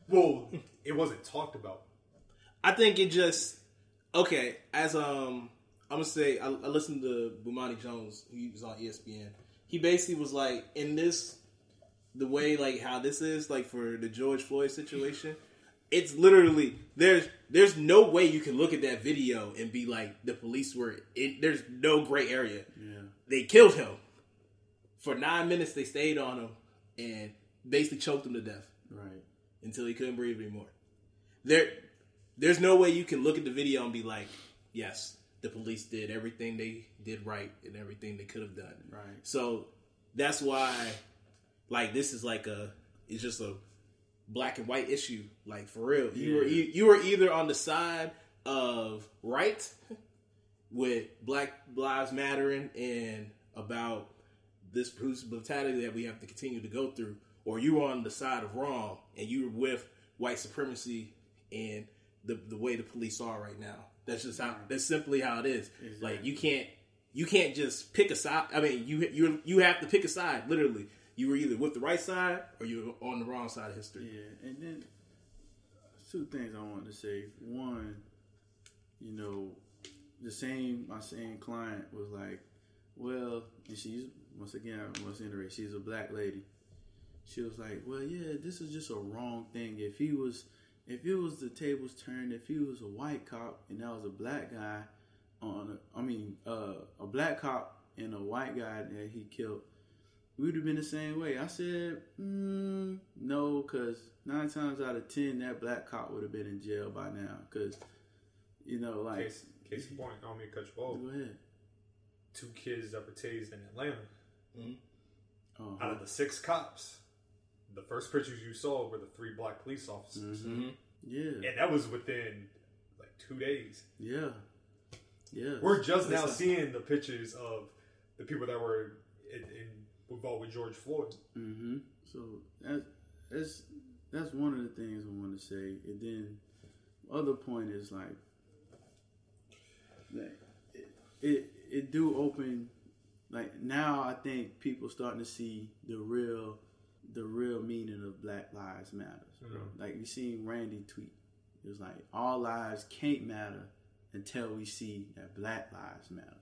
Well, it wasn't talked about. I think it just okay. As um, I'm gonna say I, I listened to Bomani Jones. He was on ESPN. He basically was like, in this, the way like how this is like for the George Floyd situation. It's literally there's there's no way you can look at that video and be like the police were. It, there's no gray area. Yeah. They killed him for nine minutes. They stayed on him and basically choked him to death Right. Until he couldn't breathe anymore. There, there's no way you can look at the video and be like, yes, the police did everything they did right and everything they could have done. Right. So that's why, like, this is like a, it's just a black and white issue. Like for real, you were e- you were either on the side of right with Black Lives Mattering and about this brutality that we have to continue to go through, or you were on the side of wrong and you're with white supremacy and the the way the police are right now. That's just how. That's simply how it is. Like you can't you can't just pick a side. I mean, you you you have to pick a side. Literally, you were either with the right side or you're on the wrong side of history. Yeah, and then two things I wanted to say. One, you know, the same my same client was like, well, and she's once again I must iterate, she's a black lady. She was like, well, yeah, this is just a wrong thing. If he was, if it was the tables turned, if he was a white cop and that was a black guy on, a, I mean, uh, a black cop and a white guy that he killed, we would have been the same way. I said, mm, no, because nine times out of ten, that black cop would have been in jail by now. Because, you know, like, Case, case in point, I don't mean to cut you off. go ahead. Two kids that were tased in Atlanta. Oh, Out of the six cops, the first pictures you saw were the three black police officers, yeah, and that was within like two days. yeah. Yeah, We're just now Listen. seeing the pictures of the people that were in, in involved with George Floyd. hmm So that's that's that's one of the things I want to say, and then other point is like that it, it it do open like now I think people starting to see the real the real meaning of Black Lives Matters. Bro. Like we seen Randy tweet. It was like all lives can't matter until we see that Black Lives Matter,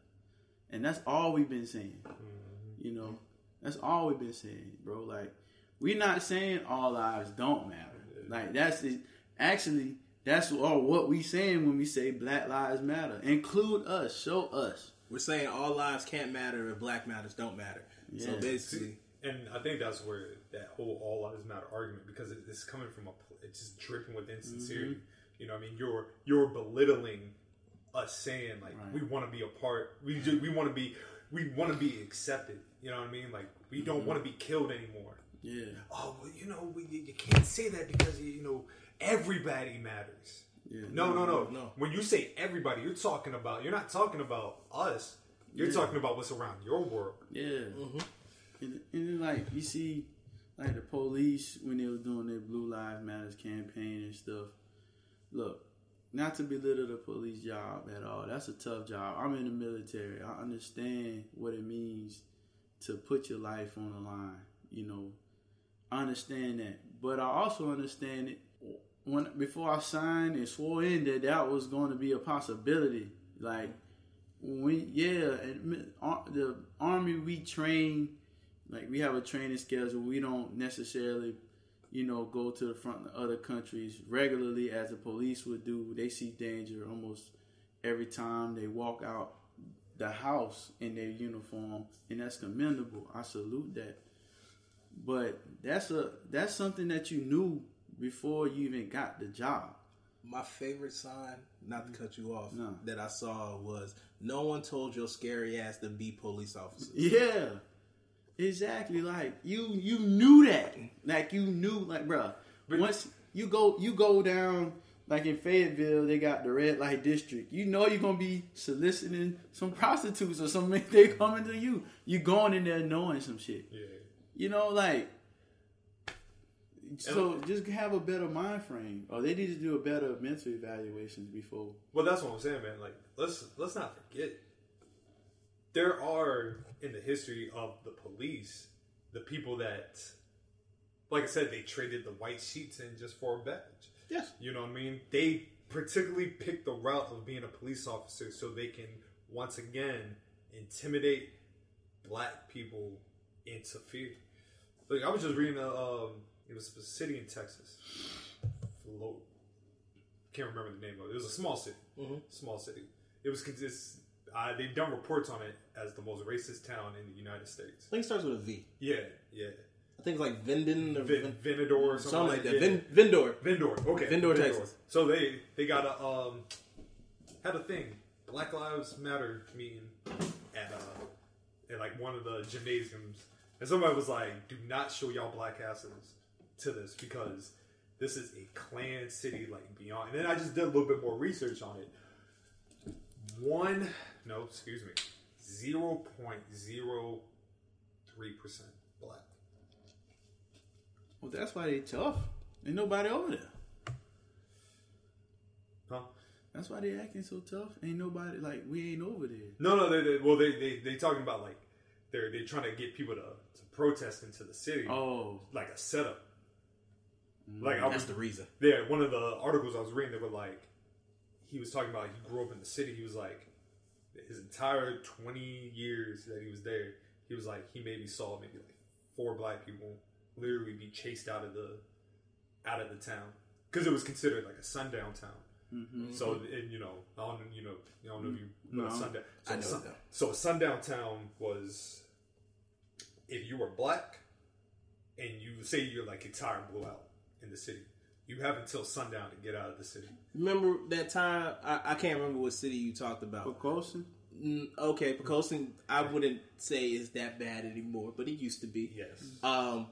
and that's all we've been saying. Mm-hmm. You know, that's all we've been saying, bro. Like we're not saying all lives don't matter. Like that's the, actually that's all oh, what we saying when we say Black Lives Matter. Include us, show us. We're saying all lives can't matter if black matters don't matter. So basically, And I think that's where that whole all lives matter argument because it, it's coming from a pl- it's just dripping with insincerity. Mm-hmm. You know, what I mean, you're you're belittling us saying like we want to be a part. We ju- we want to be we want to be accepted. You know what I mean? Like we don't mm-hmm. want to be killed anymore. Yeah, Oh, well, you know, we, you you can't say that because you know everybody matters. Yeah. No, no, no, No. When you say everybody, you're talking about. You're not talking about us. You're talking about what's around your world. yeah. Mm-hmm. And, and then like you see, like the police when they was doing their Blue Lives Matters campaign and stuff. Look, not to belittle the police job at all. That's a tough job. I'm in the military. I understand what it means to put your life on the line. You know, I understand that, but I also understand it when before I signed and swore in that that was going to be a possibility. Like when yeah, and uh, the army we train like we have a training schedule. We don't necessarily, you know, go to the front of other countries regularly as the police would do. They see danger almost every time they walk out the house in their uniform, and that's commendable. I salute that. But that's a that's something that you knew before you even got the job. my favorite sign, not to mm. cut you off, No. that I saw was no one told your scary ass to be police officers. Yeah, exactly. Like you, you knew that. Like you knew, like, bruh, Once you go, you go down. Like in Fayetteville, they got the red light district. You know you're gonna be soliciting some prostitutes or something. They coming to you. You going in there knowing some shit. Yeah. You know, like. So just have a better mind frame, or they need to do a better mental evaluations before. Well, that's what I'm saying, man. Like, let's let's not forget. There are in the history of the police the people that, like I said, they traded the white sheets in just for a badge. Yes. You know what I mean? They particularly pick the route of being a police officer so they can once again intimidate black people into fear. Like I was just reading a, um, it was a city in Texas, can't remember the name of it. It was a small city, small city. It was. Uh, they've done reports on it as the most racist town in the United States. I think it starts with a V. Yeah, yeah. I think it's like Vindon or Vin, Venador or something, something like that. Yeah. Vin, Vindor. Vendor. Okay. Vendor, Texas. So they they got a um had a thing Black Lives Matter meeting at uh at like one of the gymnasiums, and somebody was like, "Do not show y'all black asses to this because this is a Klan city like beyond." And then I just did a little bit more research on it. One, no, excuse me, zero point zero three percent black. Well, that's why they tough. Ain't nobody over there. Huh? That's why they acting so tough. Ain't nobody like we ain't over there. No, no, they, they well, they they they talking about like they're they trying to get people to, to protest into the city, Oh, like a setup. Mm, like I was, That's the reason. yeah, one of the articles I was reading, they were like, he was talking about he grew up in the city. He was like, his entire twenty years that he was there, he was like he maybe saw maybe like four black people literally be chased out of the out of the town because it was considered like a sundown town. Mm-hmm. So and you know, I don't you know, I don't know if you know No. sundown. So, I know sun- though. so a sundown town was if you were black and you say your like your tire blew out in the city, you have until sundown to get out of the city. Remember that time? I, I can't remember what city you talked about. Colson. Mm, okay, Pocosin, I wouldn't say is that bad anymore, but it used to be. Yes. Um,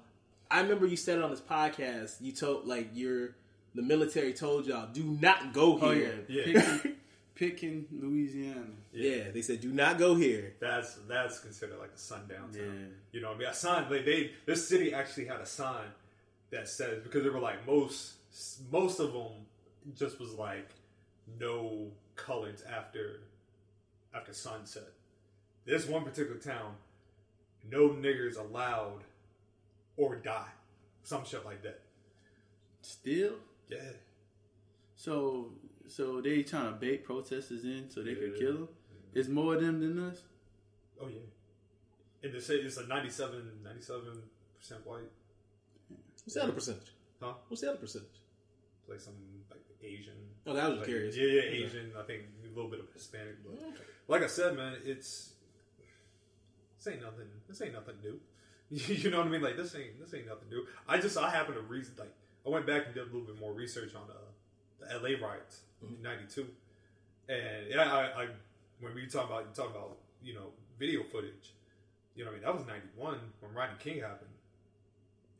I remember you said it on this podcast, you told like your the military told y'all do not go here. Oh here. yeah, Yeah. Pick, Pitkin, Louisiana. Yeah. they said do not go here. That's that's considered like a sundown town. Yeah. You know, what I mean, a sign like they this city actually had a sign that says because they were like most most of them just was like no colors after after sunset. This one particular town, no niggers allowed or die, some shit like that. Still, Yeah, so so they trying to bait protesters in so they could kill them. It's more of them than us. oh yeah. And they say it's a 97 percent white, What's the other percentage? huh? What's the other percentage? Like some like Asian. Oh, that was Like, curious. Yeah, yeah, Asian. I think a little bit of Hispanic, but like I said, man, it's this ain't nothing. This ain't nothing new. you know what I mean? Like this ain't this ain't nothing new. I just I happen to read like I went back and did a little bit more research on uh, the L.A. riots in '92, and yeah, I, I when we talk about you talk about you know video footage, you know what I mean that was '91 when Rodney King happened,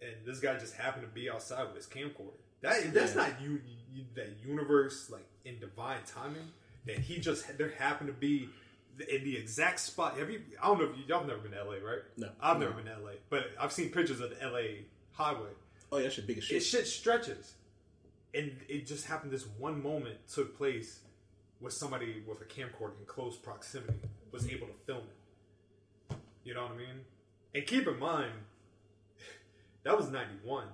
and this guy just happened to be outside with his camcorder. That that's Yeah. not you, you that universe like in divine timing that he just there happened to be in the exact spot. Have you? I don't know if you, y'all have never been to LA, right? No. I've never been to LA, but I've seen pictures of the LA highway. Oh, yeah, that shit big as It shit. shit stretches, and it just happened. This one moment took place with somebody with a camcorder in close proximity was able to film it. You know what I mean? And keep in mind, that was '91.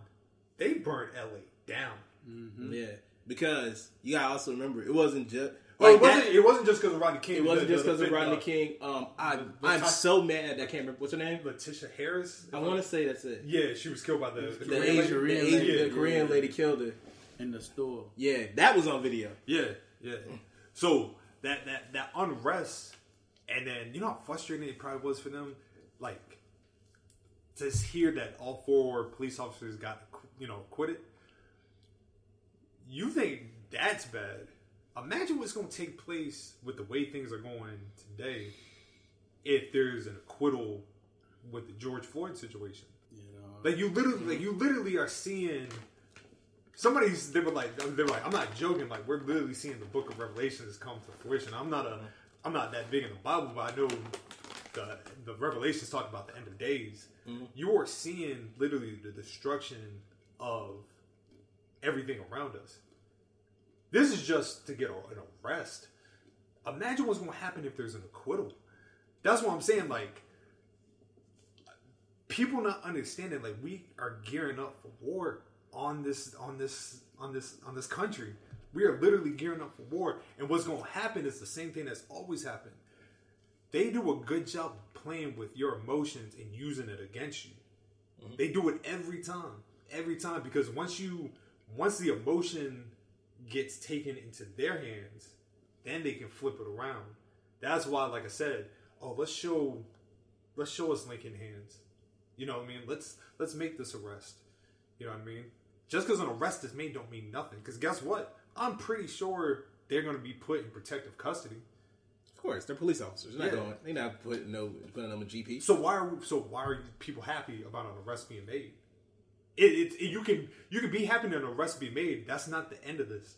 They burned LA down. Yeah, because you gotta also remember it wasn't just Well, like it wasn't. that- it wasn't just because of Rodney King. It wasn't just because of Rodney uh, King. Um, I the- I'm the- so mad I can't remember what's her name. Letitia Harris. I want to say that's it. Yeah, she was killed by the, the The Korean Asian, lady. the, Korean Asian, lady. the Korean Yeah. lady killed her. in the store. Yeah, that was on video. Yeah, yeah. So that that that unrest, and then you know how frustrating it probably was for them, like to hear that all four police officers got you know acquitted. You think that's bad? Imagine what's going to take place with the way things are going today if there's an acquittal with the George Floyd situation. You know, Like you literally, like you literally are seeing somebody's. They were like, they were like, I'm not joking. Like we're literally seeing the Book of Revelations come to fruition. I'm not a, I'm not that big in the Bible, but I know the the Revelations talk about the end of days. Mm-hmm. You are seeing literally the destruction of everything around us. This is just to get an arrest. Imagine what's going to happen if there's an acquittal. That's what I'm saying. Like people not understanding like we are gearing up for war on this on this on this on this country we are literally gearing up for war and what's going to happen is the same thing that's always happened they do a good job playing with your emotions and using it against you mm-hmm. they do it every time every time because once you once the emotion gets taken into their hands then they can flip it around that's why like i said oh let's show let's show us lincoln hands you know what I mean? Let's let's make this arrest. You know what I mean? Just because an arrest is made don't mean nothing. Because guess what? I'm pretty sure they're going to be put in protective custody. Of course, they're police officers. They're not going. They're not putting no putting them in GP. So why are so why are you people happy about an arrest being made? It, it, it- you can you can be happy an arrest be made. That's not the end of this.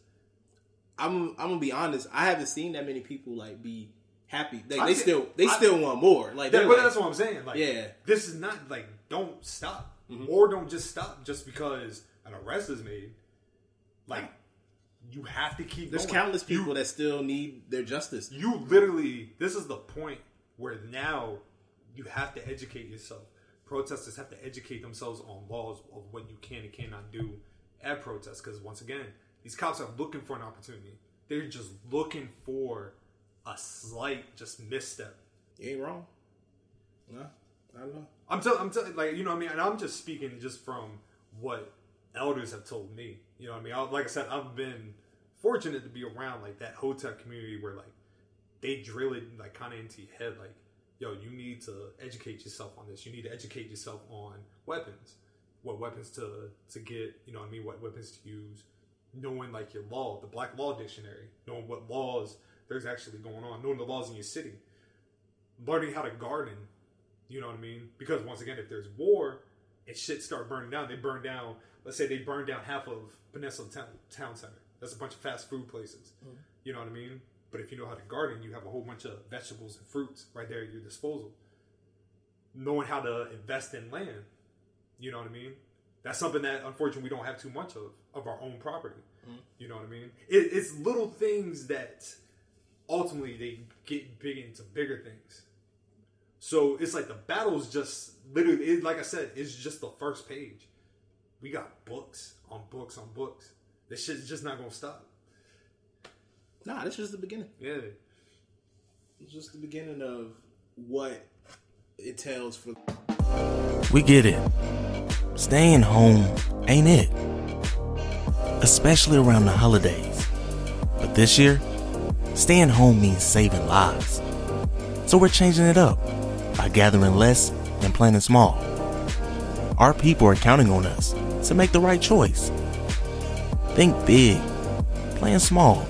I'm I'm gonna be honest. I haven't seen that many people like be happy. They, they see- still they I- still want more. Like That, but like, that's what I'm saying. Like, Yeah. this is not like don't stop Mm-hmm. or don't just stop just because an arrest is made. Like you have to keep. there's going. countless You- people that still need their justice. you literally this is the point where now you have to educate yourself protesters have to educate themselves on laws of what you can and cannot do at protests because once again these cops are looking for an opportunity they're just looking for a slight just misstep You ain't wrong. No, I don't know. I'm telling, I'm telling, like you know what I mean, and I'm just speaking just from what elders have told me. You know what I mean? I, like I said, I've been fortunate to be around like that Hotep community where like they drill it like kind of into your head, like yo, you need to educate yourself on this. You need to educate yourself on weapons, what weapons to to get. You know what I mean? What weapons to use. Knowing like your law, the Black Law Dictionary, knowing what laws there's actually going on, knowing the laws in your city, learning how to garden, you know what I mean? Because once again, if there's war and shit start burning down, they burn down. Let's say they burn down half of Peninsula Town, town Center. That's a bunch of fast food places. Mm-hmm. You know what I mean? But if you know how to garden, you have a whole bunch of vegetables and fruits right there at your disposal. Knowing how to invest in land, you know what I mean? That's something that unfortunately we don't have too much of of our own property. Mm-hmm. You know what I mean? It, it's little things that ultimately they get big into bigger things. So it's like the battle's just literally, it, like I said, it's just the first page. We got books on books on books. This shit's just not gonna stop. Nah, this is just the beginning. Yeah. It's just the beginning of what it tells for. We get it. Staying home ain't it. Especially around the holidays. But this year, staying home means saving lives. So we're changing it up by gathering less and planning small. Our people are counting on us to make the right choice. Think big, plan small.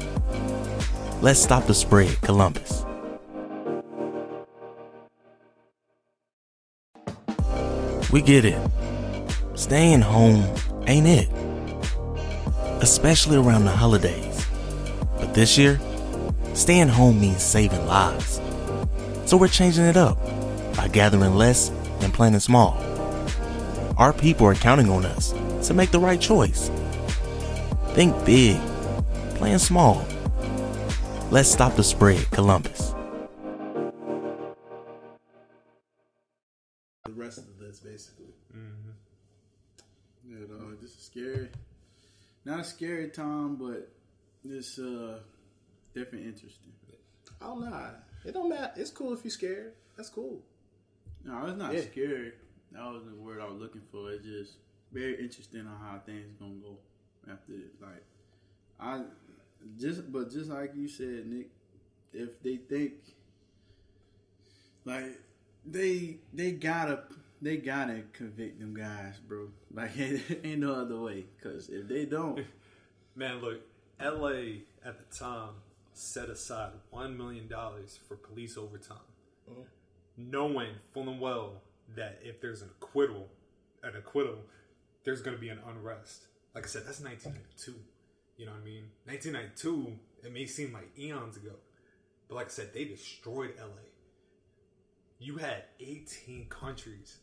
Let's stop the spread, Columbus. We get it. Staying home ain't it. Especially around the holidays. But this year, staying home means saving lives. So we're changing it up by gathering less and planning small. Our people are counting on us to make the right choice. Think big, plan small. Let's stop the spread, Columbus. the rest of the list, basically. Yeah, dog, this is scary. Not a scary time, but it's uh definitely interesting. Oh nah, it don't matter. It's cool if you're scared. That's cool. No, it's not Yeah. scary. That was the word I was looking for. It's just very interesting on how things gonna go after this. Like I just but just like you said, Nick, if they think like they they gotta they gotta convict them guys, bro. Like ain't no other way. Cause if they don't, Man, look, LA at the time set aside $1 million for police overtime. Oh. Knowing full and well that if there's an acquittal, an acquittal, there's going to be an unrest. Like I said, that's 1992. You know what I mean? 1992, it may seem like eons ago. But like I said, they destroyed LA. You had 18 countries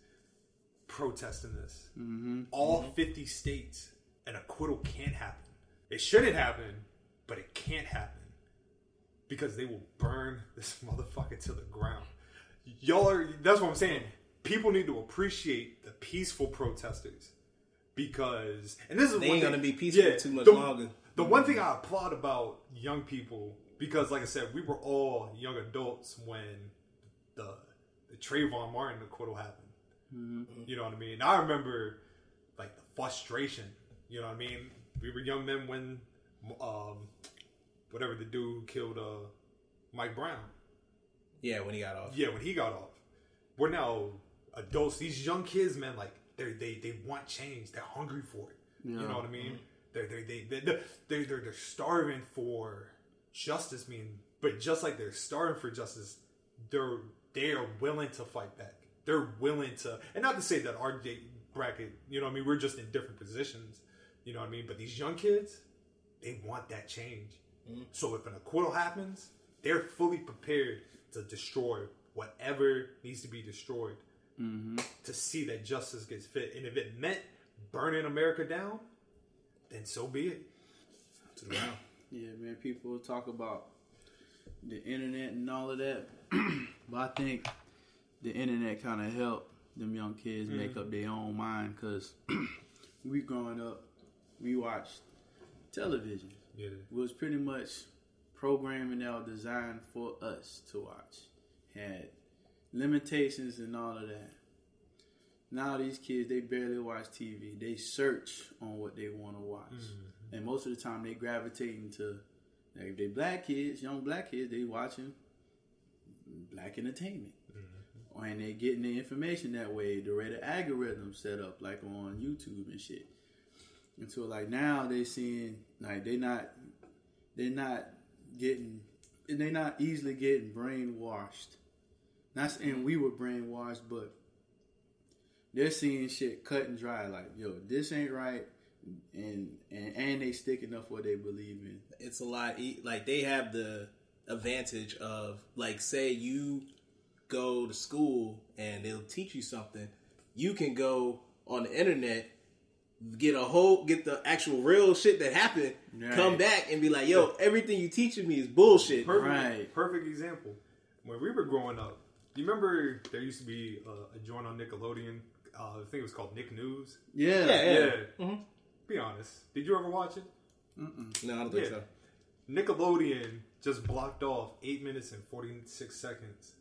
protesting this. Mm-hmm. All mm-hmm. 50 states. An acquittal can't happen. It shouldn't happen, but it can't happen. Because they will burn this motherfucker to the ground. Y'all are, that's what I'm saying. People need to appreciate the peaceful protesters. Because, and this is They ain't thing- gonna be peaceful yeah, too much the- longer. The one thing I applaud about young people, because like I said, we were all young adults when the the Trayvon Martin acquittal happened. You know what I mean? And I remember like the frustration. You know what I mean? We were young men when um whatever the dude killed uh Mike Brown. Yeah, when he got off. Yeah, when he got off. We're now adults. These young kids, man, like they they they want change. They're hungry for it. You know what I mean? They're they they they they they're, they're they're starving for justice. Mean, but just like they're starving for justice, they're they are willing to fight back. They're willing to, and not to say that our bracket, you know what I mean? We're just in different positions. You know what I mean? But these young kids, they want that change. Mm-hmm. So if an acquittal happens, they're fully prepared to destroy whatever needs to be destroyed mm-hmm. to see that justice gets fit. And if it meant burning America down, then so be it. To the ground. Yeah, man, people talk about the internet and all of that. but I think the internet kind of helped them young kids make mm. up their own mind because we growing up, we watched television. Yeah. It was pretty much programming that was designed for us to watch. Had limitations and all of that. Now these kids they barely watch TV. They search on what they want to watch, mm-hmm. and most of the time they gravitate to. like if they black kids, young black kids, they watching black entertainment, mm-hmm. and they getting the information that way. The way the algorithm set up, like on YouTube and shit. And so like now they seeing like they not they're not getting and they're not easily getting brainwashed. Not saying mm-hmm. we were brainwashed, but they're seeing shit cut and dry. Like yo, this ain't right, and and and they sticking up what they believe in. It's a lot. e- Like they have the advantage of like say you go to school and they'll teach you something, you can go on the internet get a whole get the actual real shit that happened, Right. come back and be like, yo, everything you teaching me is bullshit. Perfect, Right. perfect example. When we were growing up, you remember there used to be uh, a joint on Nickelodeon? Uh, I think it was called Nick News. Yeah. Yeah, Yeah. Be honest. Did you ever watch it? No, I don't think Yeah. so. Nickelodeon just blocked off eight minutes and forty six seconds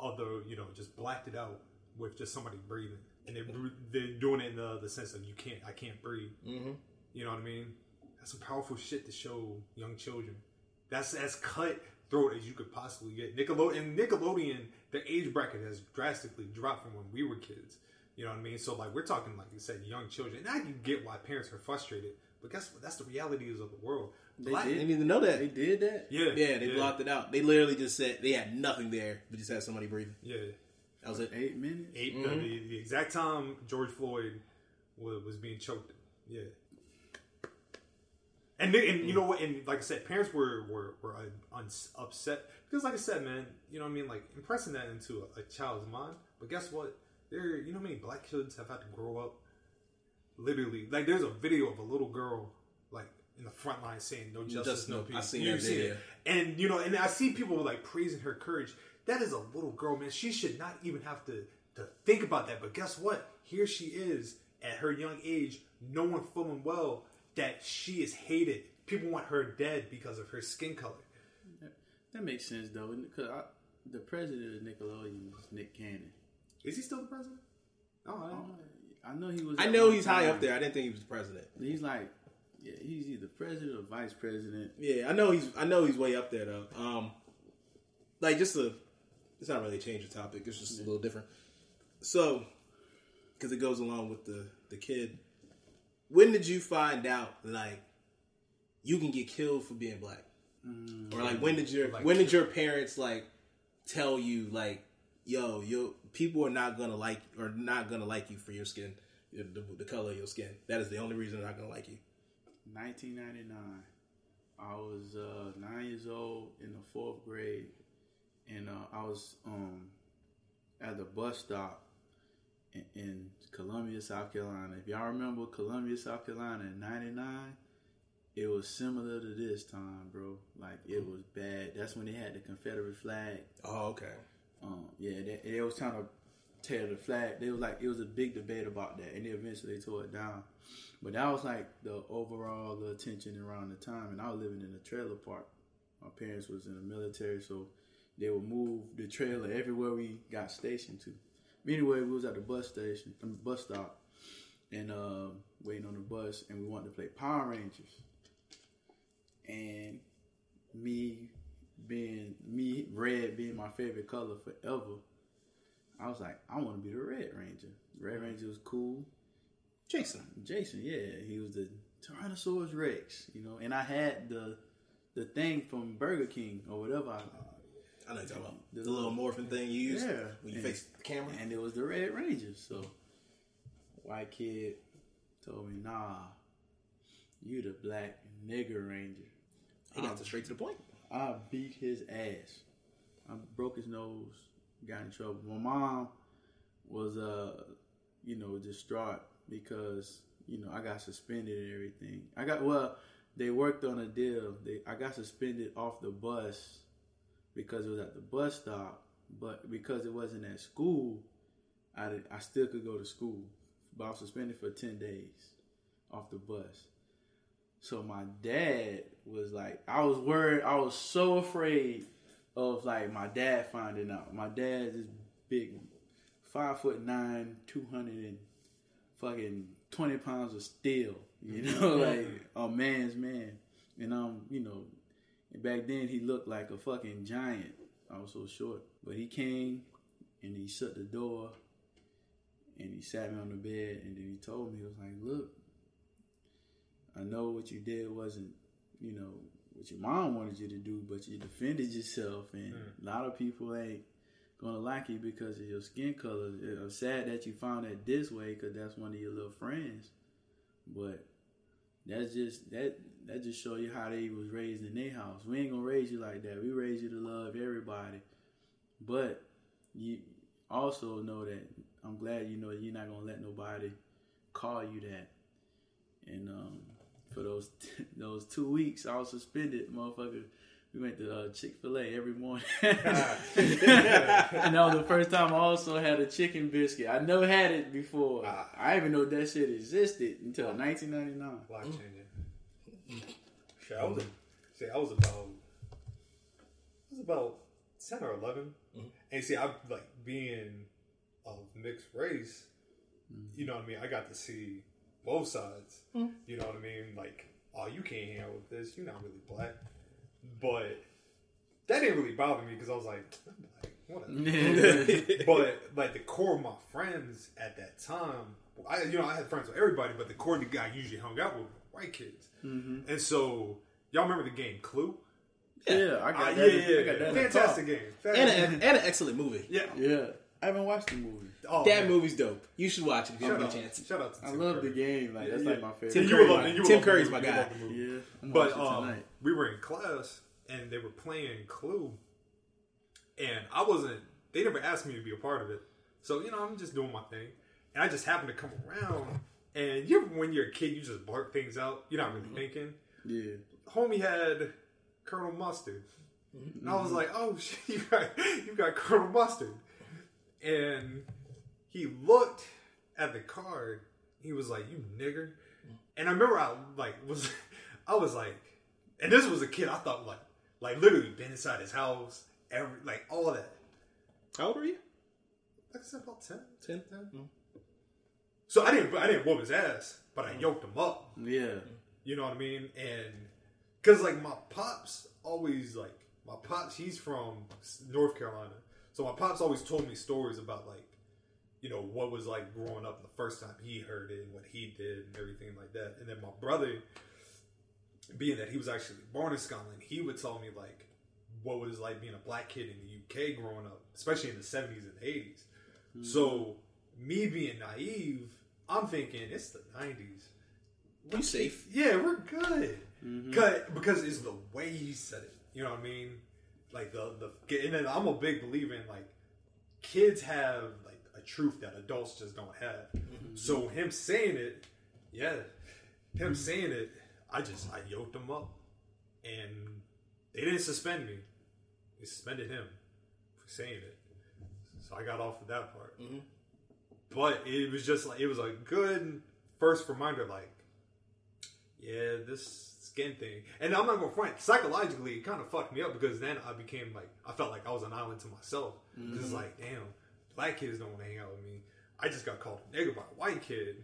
of the you know just blacked it out with just somebody breathing, and they br- they're doing it in the, the sense of you can't I can't breathe. Mm-hmm. You know what I mean? That's some powerful shit to show young children. That's as cutthroat as you could possibly get. Nickelodeon, Nickelodeon, the age bracket has drastically dropped from when we were kids. You know what I mean? So like we're talking like you said, young children. And I can get why parents are frustrated, but guess what? That's the realities of the world. They Black- I did. didn't even know that. They did that. Yeah, Yeah, they blocked it out. They literally just said they had nothing there, They just had somebody breathing. Yeah, That was it. Eight minutes. 8 the, mm-hmm. the, the exact time George Floyd was, was being choked. Yeah. And, they, and you know what? And like I said, parents were were, were uns upset because, like I said, man, you know what I mean. Like impressing that into a, a child's mind. But guess what? There, you know, how many black kids have had to grow up. Literally, like there's a video of a little girl like in the front line saying "No justice, Justice, no peace." I seen You that seen video. it. And you know, and I see people like praising her courage. That is a little girl, man. She should not even have to to think about that. But guess what? Here she is at her young age, knowing full and well that she is hated. People want her dead because of her skin color. That makes sense though, because the president of Nickelodeon is Nick Cannon. Is he still the president? Oh, I don't know. I know he was. I know one he's high up there. I didn't think he was the president. He's like, yeah, he's either president or vice president. Yeah, I know he's. I know he's way up there though. Um, like just a. It's not really a change of topic. It's just a little different. So, because it goes along with the the kid. When did you find out like you can get killed for being black? or like when did your Like- when did your parents like tell you like yo yo people are not gonna like or not gonna like you for your skin the, the color of your skin that is the only reason they're not gonna like you 1999. I was uh, nine years old in the fourth grade, and uh, I was um, at the bus stop in, in Columbia, South Carolina. If y'all remember Columbia, South Carolina in '99, it was similar to this time, bro. Like it was bad. That's when they had the Confederate flag. oh okay Um, yeah, they, they was trying to tear the flag. They was like it was a big debate about that, and they eventually tore it down. But that was like the overall the attention around the time, and I was living in a trailer park. My parents was in the military, so they would move the trailer everywhere we got stationed to. Anyway, we was at the bus station, I mean, bus stop, and uh, waiting on the bus, and we wanted to play Power Rangers. And me being me red being my favorite color forever, I was like, I want to be the Red Ranger. Red Ranger was cool. jason Jason, yeah, he was the Tyrannosaurus Rex, you know, and I had the the thing from Burger King or whatever. I, i know you're talking about The little morphing thing you use Yeah. when you And- face the camera and it was the Red Ranger. So, white kid told me, "Nah, you the black nigger ranger." he got to straight to the point I beat his ass. I broke his nose, got in trouble. My mom was, uh, you know, distraught because you know I got suspended and everything. I got well, they worked on a deal. They I got suspended off the bus because it was at the bus stop, but because it wasn't at school, I did, I still could go to school. But I was suspended for ten days off the bus. So my dad was like, I was worried. I was so afraid of like my dad finding out. My dad is big, five foot nine, two hundred and fucking twenty pounds of steel. You mm-hmm. know, like a man's man. And I'm, you know, back then he looked like a fucking giant. I was so short, but he came and he shut the door and he sat me on the bed and then he told me, he was like, look. I know what you did wasn't, you know, what your mom wanted you to do, but you defended yourself, and mm. a lot of people ain't gonna like you because of your skin color. I'm sad that you found that this way because that's one of your little friends, but that's just that that just show you how they was raised in their house. We ain't gonna raise you like that. We raise you to love everybody, but you also know that I'm glad you know you're not gonna let nobody call you that. And um, for those those two weeks, I was suspended, motherfucker. We went to uh, Chick Fil A every morning, and that was the first time I also had a chicken biscuit. I never had it before. I didn't even know that shit existed until 1999. Life changing. Shit, I was, um, see, I was about, I was about ten or 11 mm-hmm. and see, I like being of mixed race. You mm-hmm. know what I mean? I got to see both sides. Mm-hmm. You know what I mean? Like, oh, you can't hang out with this. You're not really black, but that didn't really bother me because I was like, whatever. but like the core of my friends at that time, I you know I had friends with everybody, but the core of the guy I usually hung out with white kids, and so y'all remember the game Clue? Yeah, I got Uh, that. yeah, yeah, I got that in the fantastic game, and, Fantastic. a, and an excellent movie. yeah, Yeah, I haven't watched the movie. Oh, that man. movie's dope. You should watch it if you Shout get out, a chance. shout out to Tim I Tim love the game. Like that's Yeah, like my favorite. You Curry, would love my- You would Tim love Curry's my guy. love the movie. Yeah, I'm But um, we were in class and they were playing Clue, and I wasn't. They never asked me to be a part of it, so you know I'm just doing my thing, and I just happened to come around. And you, ever, when you're a kid, you just bark things out. You're not really thinking. Yeah. Homie had Colonel Mustard, and I was like, "Oh shit, you got you got Colonel Mustard," and he looked at the card. He was like, "You nigger," mm. and I remember I like was I was like, and this was a kid I thought like like literally been inside his house every like all that. How old were you? Like I said, about 10. 10? Mm. So I didn't I didn't whoop his ass, but I mm. yoked him up. Yeah. You know what I mean? And because like my pops always like my pops, he's from North Carolina, so my pops always told me stories about like you know what was like growing up the first time he heard it and what he did and everything like that. And then my brother, being that he was actually born in Scotland, he would tell me like what was like being a black kid in the UK growing up, especially in the seventies and eighties. Mm. So me being naive, I'm thinking it's the nineties. We safe? Yeah, we're good. Mm-hmm. Cause, because it's the way he said it. You know what I mean? Like the the and then I'm a big believer in like kids have like a truth that adults just don't have. Mm-hmm. So him saying it, yeah, him mm-hmm. saying it, I just I yoked him up, and they didn't suspend me. They suspended him for saying it. So I got off of that part. But it was just like it was a good first reminder, like yeah, this skin thing. And I'm not gonna front. Psychologically, it kind of fucked me up because then I became like, I felt like I was an island to myself. Because it's mm-hmm. like, damn, black kids don't want to hang out with me. I just got called a nigga by a white kid.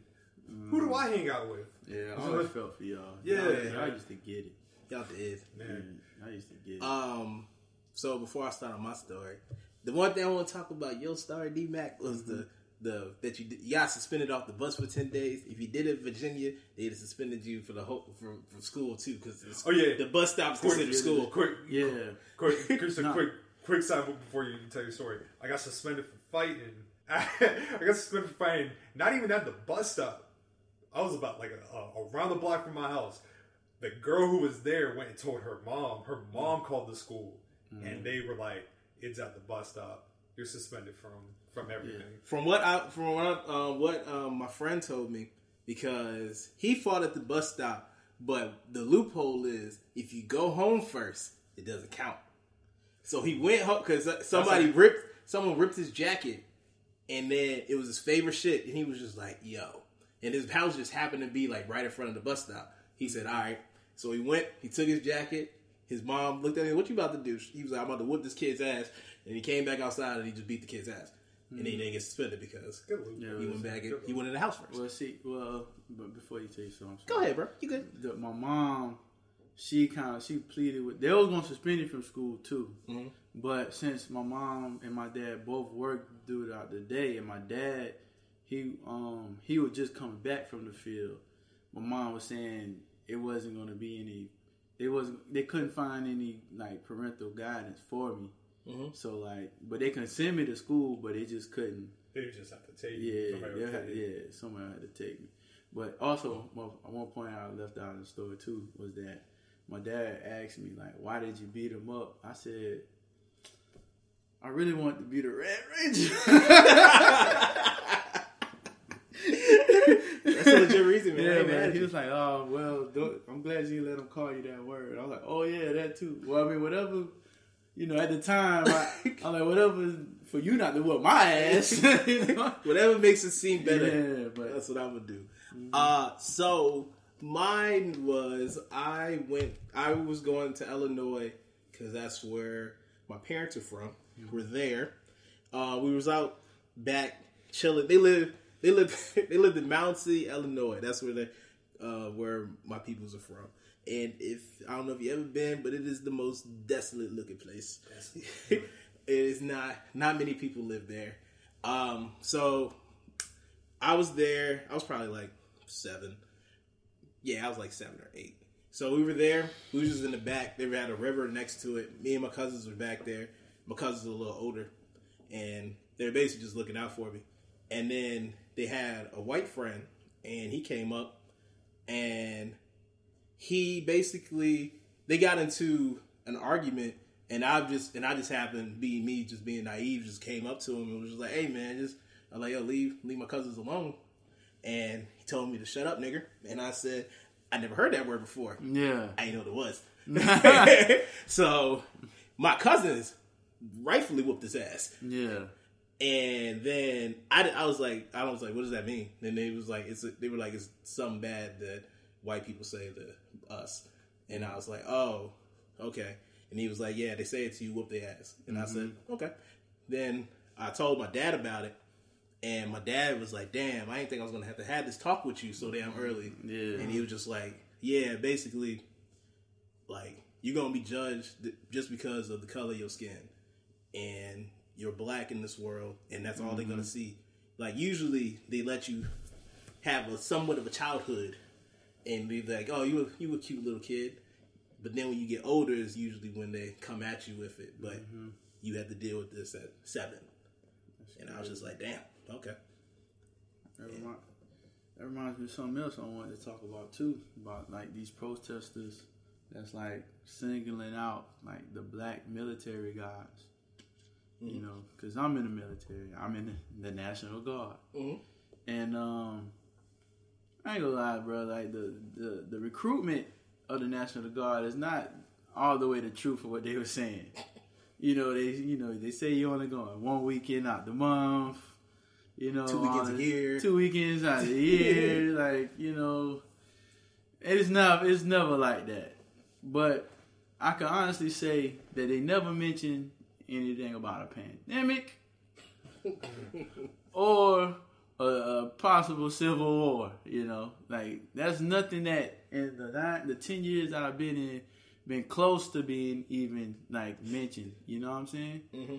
Who do I mm. hang out with? Yeah, I always felt for y'all. Yeah. Y'all, y'all used to get it. Y'all did. Man, I used to get it. Um, so before I start on my story, the one thing I want to talk about your story, D Mac, was the mm-hmm. The that you you got suspended off the bus for ten days. If you did it in Virginia, they'd have suspended you for the whole from, from school too, because Oh, yeah. the bus stop's quick, considered school. Quick, yeah. quick, just a No. quick, quick side before you tell your story. I got suspended for fighting. I got suspended for fighting. Not even at the bus stop. I was about like a, a, around the block from my house. The girl who was there went and told her mom. Her mom mm. called the school, and mm. they were like, "It's at the bus stop. You're suspended from from everything." From what I from what I, uh, what um, my friend told me, because he fought at the bus stop, but the loophole is if you go home first, it doesn't count. So he went home because somebody like- ripped someone ripped his jacket, and then it was his favorite shit, and he was just like, "Yo," and his house just happened to be like right in front of the bus stop. He said, "All right." So he went. He took his jacket. His mom looked at him. What you about to do? He was like, "I'm about to whoop this kid's ass." And he came back outside and he just beat the kid's ass. And then he didn't get suspended because Yeah, he went back. And, he went in the house first. Well, see, well, but before you tell you something, Go ahead, bro. You good? the, my mom, she kind of she pleaded with. They was gonna suspend him from school too, but since my mom and my dad both worked throughout the day, and my dad, he um he was just coming back from the field. My mom was saying it wasn't gonna be any. They wasn't. They couldn't find any like parental guidance for me. Mm-hmm. So like, but they can send me to school, but they just couldn't. They just have to take you. Yeah, Somebody had, take you. yeah, somewhere had to take me. But also, one one point I left out in the story too was that my dad asked me like, "Why did you beat him up?" I said, "I really wanted to be the Red Ranger." A legit reason, man. Yeah, man. He was like, "Oh, well, I'm glad you let him call you that word." I was like, "Oh yeah, that too." Well, I mean, whatever. You know, at the time, I, I'm like, whatever for you not to whoop my ass. Whatever makes it seem better. Yeah, but That's what I would do. Uh, so mine was I went. I was going to Illinois because that's where my parents are from. We're there. Uh, we was out back chilling. They live. They live. they lived in Mound City, Illinois. That's where they, uh, where my peoples are from. And if I don't know if you ever been, but it is the most desolate looking place. it is not. Not many people live there. Um, so I was there. I was probably like seven. Yeah, I was like seven or eight. So we were there. We was just in the back. They had a river next to it. Me and my cousins were back there. My cousins are a little older, and they were basically just looking out for me. And then they had a white friend, and he came up, and he basically they got into an argument, and I just and I just happened being me, just being naive, just came up to him and was just like, "Hey, man, just I'm like, yo, leave leave my cousins alone." And he told me to shut up, nigger. And I said, I never heard that word before. yeah, I didn't know what it was. so my cousins rightfully whooped his ass. yeah, And then I, I was like, I was like, what does that mean? And they was like, it's they were like, it's something bad that white people say to us. And I was like, oh, okay. And he was like, yeah, they say it to you, whoop their ass. And I said, mm-hmm. okay. Then I told my dad about it. And my dad was like, damn, I didn't think I was going to have to have this talk with you so damn early. Yeah. And he was just like, yeah, basically, like, you're going to be judged just because of the color of your skin and you're black in this world, and that's all they're gonna mm-hmm. see. Like usually, they let you have a somewhat of a childhood, and be like, "Oh, you a, you a cute little kid," but then when you get older, is usually when they come at you with it. But mm-hmm. you have to deal with this at seven, and I was just like, "Damn, okay." That, remind, that reminds me of something else I wanted to talk about too. About like these protesters that's like singling out like the black military guys. You know, because I'm in the military. I'm in the, the National Guard, Mhm. and um, I ain't gonna lie, bro. Like the, the the recruitment of the National Guard is not all the way the truth of what they were saying. You know, they you know they say you only going one weekend out the month. You know, Two weekends a year. Two weekends out the year, like you know, it's not it's never like that. But I can honestly say that they never mentioned anything about a pandemic or a, a possible civil war. You know, like that's nothing that in the nine, the ten years that I've been in been close to being even like mentioned. You know what I'm saying? Mm-hmm.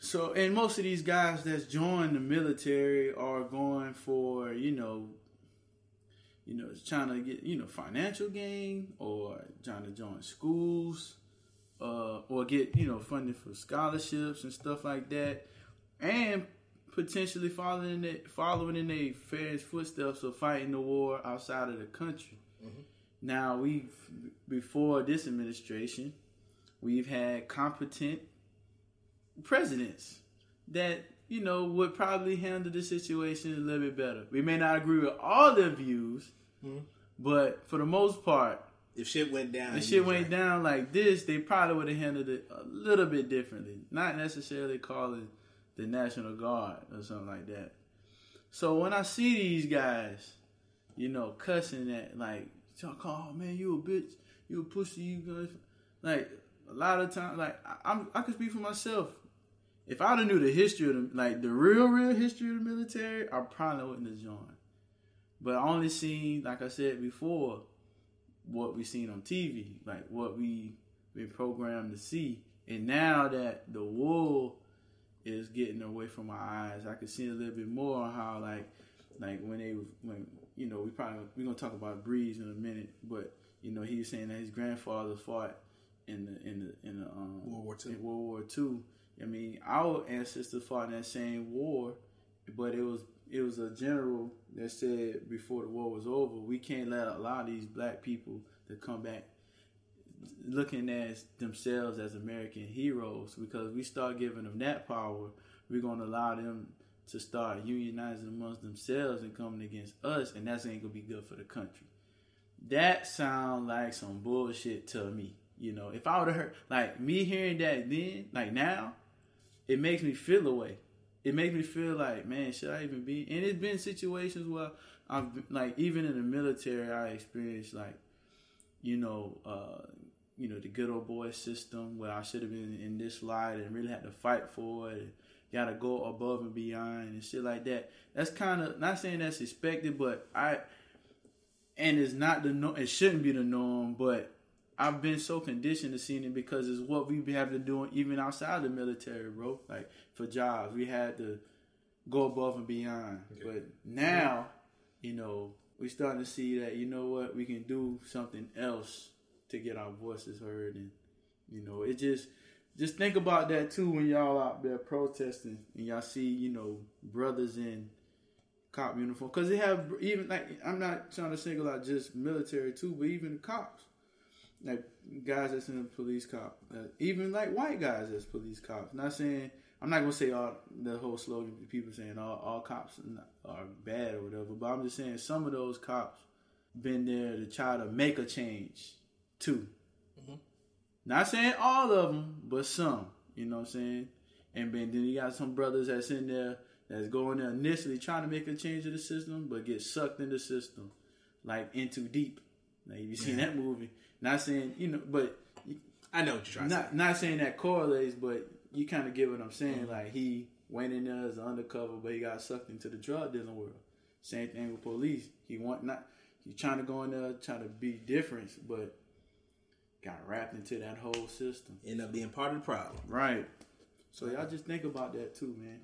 So, and most of these guys that's joined the military are going for, you know, you know, trying to get, you know, financial gain or trying to join schools, uh, or get, you know, funding for scholarships and stuff like that, and potentially following it, following in their parents' footsteps of fighting the war outside of the country. Now, we've before this administration, we've had competent presidents that you know would probably handle the situation a little bit better. We may not agree with all their views, but for the most part, If shit went down, he shit went right. down like this, they probably would have handled it a little bit differently. Not necessarily calling the National Guard or something like that. So when I see these guys, you know, cussing at like, oh man, you a bitch, you a pussy, you guys, like a lot of times, like I, I'm, I can speak for myself. If I'd have knew the history of the, like the real, real history of the military, I probably wouldn't have joined. But I only seen, like I said before, what we seen on TV, like what we been programmed to see. And now that the wool is getting away from my eyes, I can see a little bit more on how like like when they when you know we probably we're gonna talk about Brees in a minute, but you know he was saying that his grandfather fought in the in the in the um, World War in World War Two. I mean, our ancestors fought in that same war, but it was it was a general that said before the war was over, we can't let a lot of these black people to come back looking at themselves as American heroes because we start giving them that power, we're going to allow them to start unionizing amongst themselves and coming against us, and that's ain't gonna be good for the country. That sound like some bullshit to me. You know, if I would have heard like me hearing that then, like now, it makes me feel away. It makes me feel like, man, should I even be? And it's been situations where I've like even in the military, I experienced like, you know, uh, you know, the good old boy system where I should have been in this light and really had to fight for it. And, gotta go above and beyond and shit like that. That's kind of not saying that's expected, but I and it's not the norm. it shouldn't be the norm, but I've been so conditioned to seeing it because it's what we have to do even outside the military, bro. Like for jobs, we had to go above and beyond. Okay. But now, you know, we starting to see that you know what we can do something else to get our voices heard, and you know, it just just think about that too when y'all out there protesting and y'all see you know brothers in cop uniform because they have even like I'm not trying to single out just military too, but even cops, like guys that's in the police cop, uh, even like white guys as police cops. Not saying I'm not gonna say all the whole slogan people saying all, all cops are bad or whatever, but I'm just saying some of those cops been there to try to make a change too. Not saying all of them, but some. You know what I'm saying? And then you got some brothers that's in there that's going there initially trying to make a change to the system, but get sucked in the system, like into deep. Like you seen yeah. that movie. Not saying you know, but I know what you're trying not, to say. Not saying that correlates, but you kind of get what I'm saying. Mm-hmm. Like he went in there as an undercover, but he got sucked into the drug dealing world. Same thing with police. He want not he trying to go in there, trying to be different, but got wrapped into that whole system. End up being part of the problem. Right. So y'all just think about that too, man.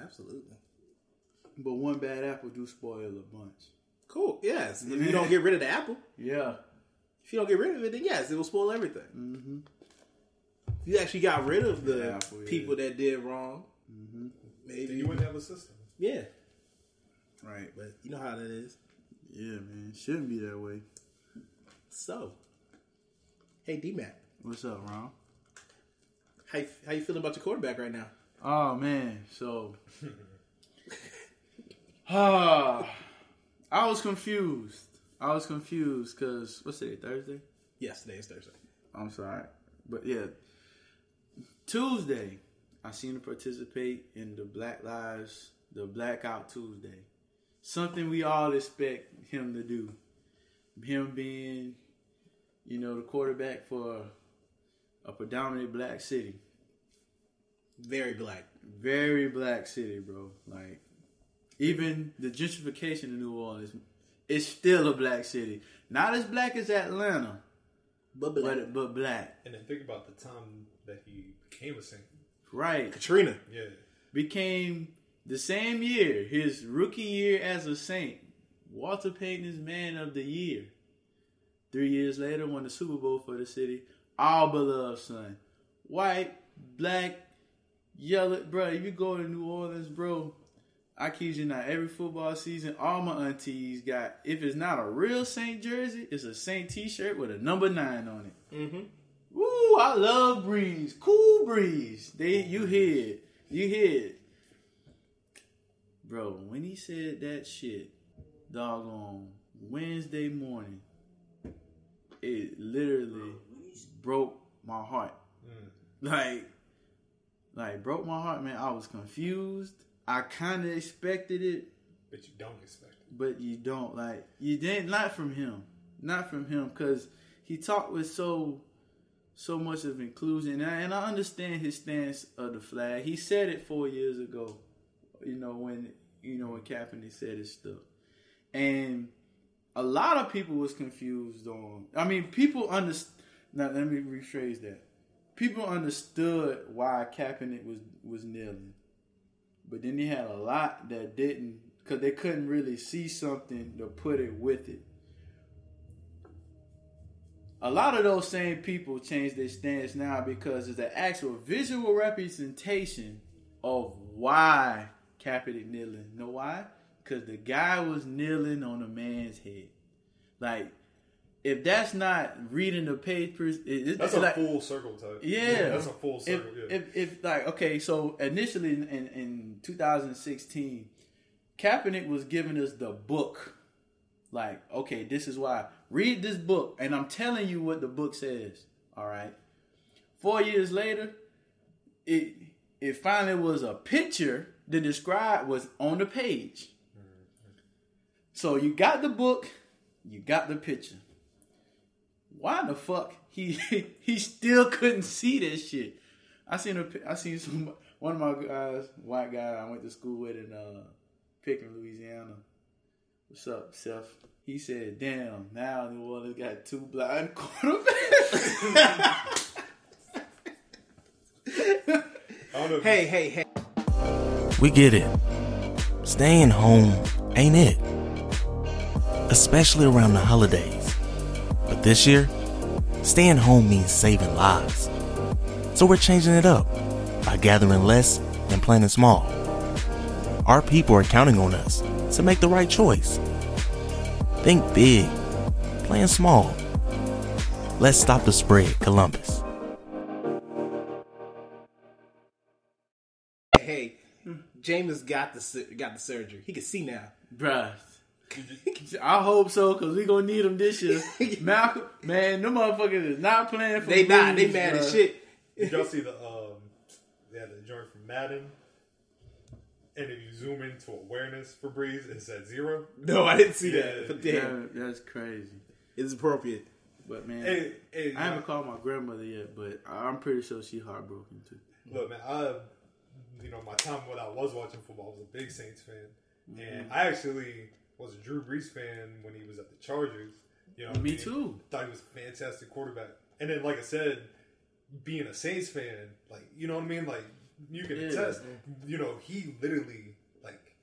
Absolutely. But one bad apple do spoil a bunch. Cool. Yes. If you don't get rid of the apple. Yeah. If you don't get rid of it, then yes, it will spoil everything. Mm-hmm. If you actually got rid of the apple, people that did wrong, mm-hmm. maybe then you wouldn't have a system. Yeah. Right. But you know how that is. Yeah, man. Shouldn't be that way. So, Hey, D Mac. What's up, Ron? How you, how you feeling about your quarterback right now? Oh man, so uh, I was confused. I was confused because what's today? Thursday? Yes, today is Thursday. I'm sorry, but yeah, Tuesday. I seen him participate in the Black Lives, the Blackout Tuesday. Something we all expect him to do. Him being you know, the quarterback for a predominantly black city. Very black. Very black city, bro. Like, even the gentrification of New Orleans is still a black city. Not as black as Atlanta, but black. But, but black. And then think about the time that he became a saint. Right. Katrina. Yeah. Became the same year, his rookie year as a saint. Walter Payton is man of the year. Three years later, won the Super Bowl for the city. All beloved son. White, black, yellow. Bro, if you go to New Orleans, bro, I kid you not, every football season, all my aunties got, if it's not a real Saint jersey, it's a Saint t shirt with a number nine on it. Mm-hmm. Woo, I love Brees. Cool Breeze. They, you hear it. You hear it. Bro, when he said that shit, doggone Wednesday morning, it literally broke my heart. Mm. Like, like broke my heart, man. I was confused. I kind of expected it, but you don't expect it. But you don't like you didn't not from him, not from him, because he talked with so so much of inclusion, and I, and I understand his stance of the flag. He said it four years ago, you know when you know when Kaepernick said his stuff, and a lot of people was confused on. I mean, people understand. Now let me rephrase that. People understood why Kaepernick was was kneeling, but then they had a lot that didn't because they couldn't really see something to put it with it. A lot of those same people changed their stance now because it's an actual visual representation of why Kaepernick kneeling. Know why? Because the guy was kneeling on a man's head. Like, if that's not reading the papers, it, it, That's it's a like, full circle type. yeah, that's a full if, circle. yeah. If, if like okay, so initially in, in, in 2016, Kaepernick was giving us the book. Like, okay, this is why. Read this book, and I'm telling you what the book says. All right. Four years later, it it finally was a picture that described was on the page. Mm-hmm. So you got the book, you got the picture. Why the fuck he he still couldn't see this shit? I seen a I seen some one of my guys, white guy I went to school with in uh Pickering, Louisiana. What's up, Seth? He said, "Damn, now New Orleans got two blind quarterbacks." I don't know. If Hey, hey, hey. We get it. Staying home ain't it. Especially around the holidays. But this year, staying home means saving lives. So we're changing it up by gathering less and planning small. Our people are counting on us to make the right choice. Think big, plan small. Let's stop the spread, Columbus. Hey, James got the got the surgery. He can see now. Bruh. I hope so, cause we gonna need them this year. Malcolm, man, them motherfuckers is not playing for them. They not. They blues, mad as shit. Did y'all see the um yeah the joint from Madden? And if you zoom into awareness for Brees, it said zero. No, I didn't see Yeah, that. But damn, Yeah, that's crazy. it's appropriate. But man, Hey, hey, I haven't called my grandmother yet, but I'm pretty sure she heartbroken too. Look, man, I, you know, my time when I was watching football, I was a big Saints fan, Mm-hmm. and I actually was a Drew Brees fan when he was at the Chargers. You know, what I Me mean? too. Thought he was a fantastic quarterback, and then, like I said, being a Saints fan, like you know what I mean, like you can Yeah. attest. You know, he literally like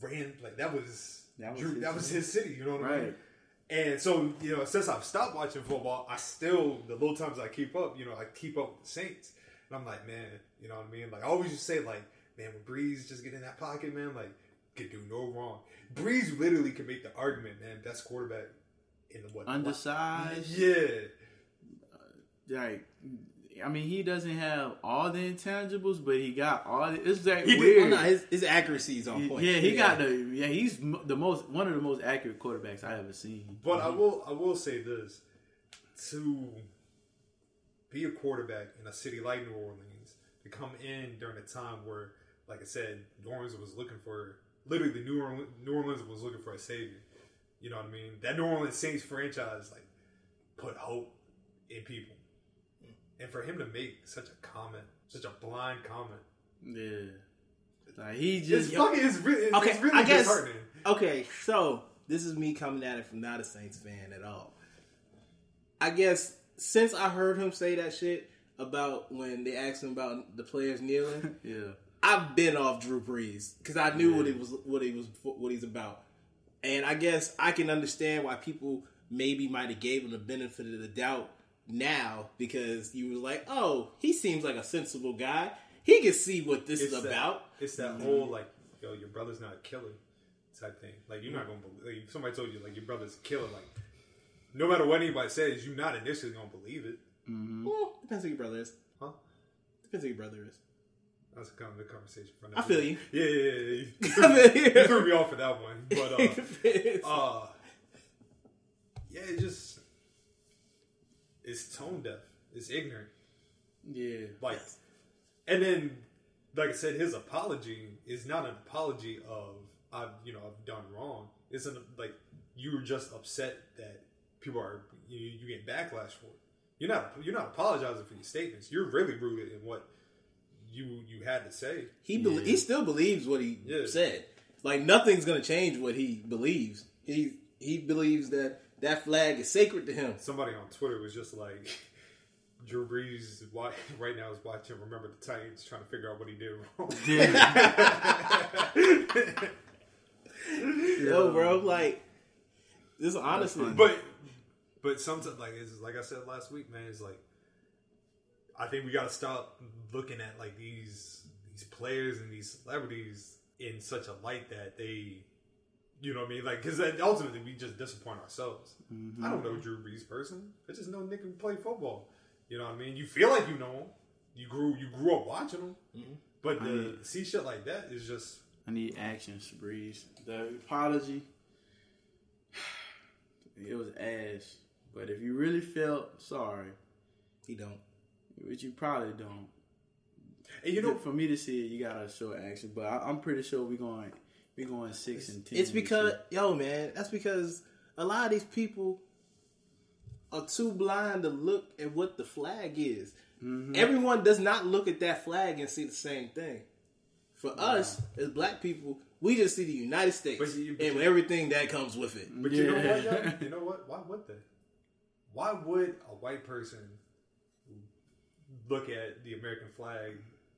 ran like that was That was Drew, his that was city. his city. You know what I mean? And so, you know, since I've stopped watching football, I still the little times I keep up, you know, I keep up with the Saints. And I'm like, man, you know what I mean? Like I always just say, like, man, when Brees just get in that pocket, man, like, could do no wrong. Brees literally can make the argument, man, best quarterback in the what Undersized. Yeah. Uh, like, I mean, he doesn't have all the intangibles, but he got all. The, it's like He did, weird. oh, no, his, his accuracy is on point. yeah, he got the. Yeah, he's the most one of the most accurate quarterbacks I ever seen. But I will I will say this. To be a quarterback in a city like New Orleans, to come in during a time where, like I said, New Orleans was looking for literally New Orleans, New Orleans was looking for a savior. You know what I mean? That New Orleans Saints franchise like put hope in people. And for him to make such a comment, such a blind comment, Yeah, like he it's just fucking it's really, it's, Okay, it's really I guess. disheartening. Okay, so this is me coming at it from not a Saints fan at all. I guess since I heard him say that shit about when they asked him about the players kneeling, yeah. I've been off Drew Brees because I knew what he was, what he was, what he's about, and I guess I can understand why people maybe might have gave him the benefit of the doubt now because you were like, oh, he seems like a sensible guy. He can see what this is that- about. It's that mm-hmm. whole like, yo, your brother's not a killer type thing. Like you're not gonna believe. Like, somebody told you like your brother's a killer, like no matter what anybody says, you're not initially gonna believe it. Well, depends who your brother is. Huh? Depends who your brother is. That's kind of the conversation. For I feel you. Yeah, yeah, yeah. yeah. You, I threw, you. you threw me off for that one, but uh, uh, yeah, it just it's tone deaf. It's ignorant. Yeah, Like, and then, like I said, his apology is not an apology of I've you know I've done wrong. It's an like you were just upset that people are you, you get backlash for it. You're not you're not apologizing for your statements. You're really rooted in what you you had to say. He bel he still believes what he Yeah. said. Like nothing's gonna change what he believes. He he believes that that flag is sacred to him. Somebody on Twitter was just like. Drew Brees wa- right now is watching Remember the Titans, trying to figure out what he did wrong. Yo, bro, like this honestly. But but sometimes like it's like I said last week, man, it's like I think we gotta stop looking at like these these players and these celebrities in such a light that they, you know what I mean? Like, because ultimately we just disappoint ourselves. Mm-hmm. I don't know Drew Brees person. I just know Nick who play football. You know what I mean? You feel like you know him. You grew you grew up watching him. Mm-hmm. But I to mean- see shit like that is just I need action, Brees. The apology, it was ass. But if you really felt sorry, He don't. Which you probably don't, and you know for me to see it, you gotta show action. But I, I'm pretty sure we going we going six and ten. It's because year. yo man, that's because a lot of these people are too blind to look at what the flag is. Mm-hmm. Everyone does not look at that flag and see the same thing. For us as black people, we just see the United States But you- but and you- everything that comes with it. But you know what, yo? You know what? Why would they? Why would a white person look at the American flag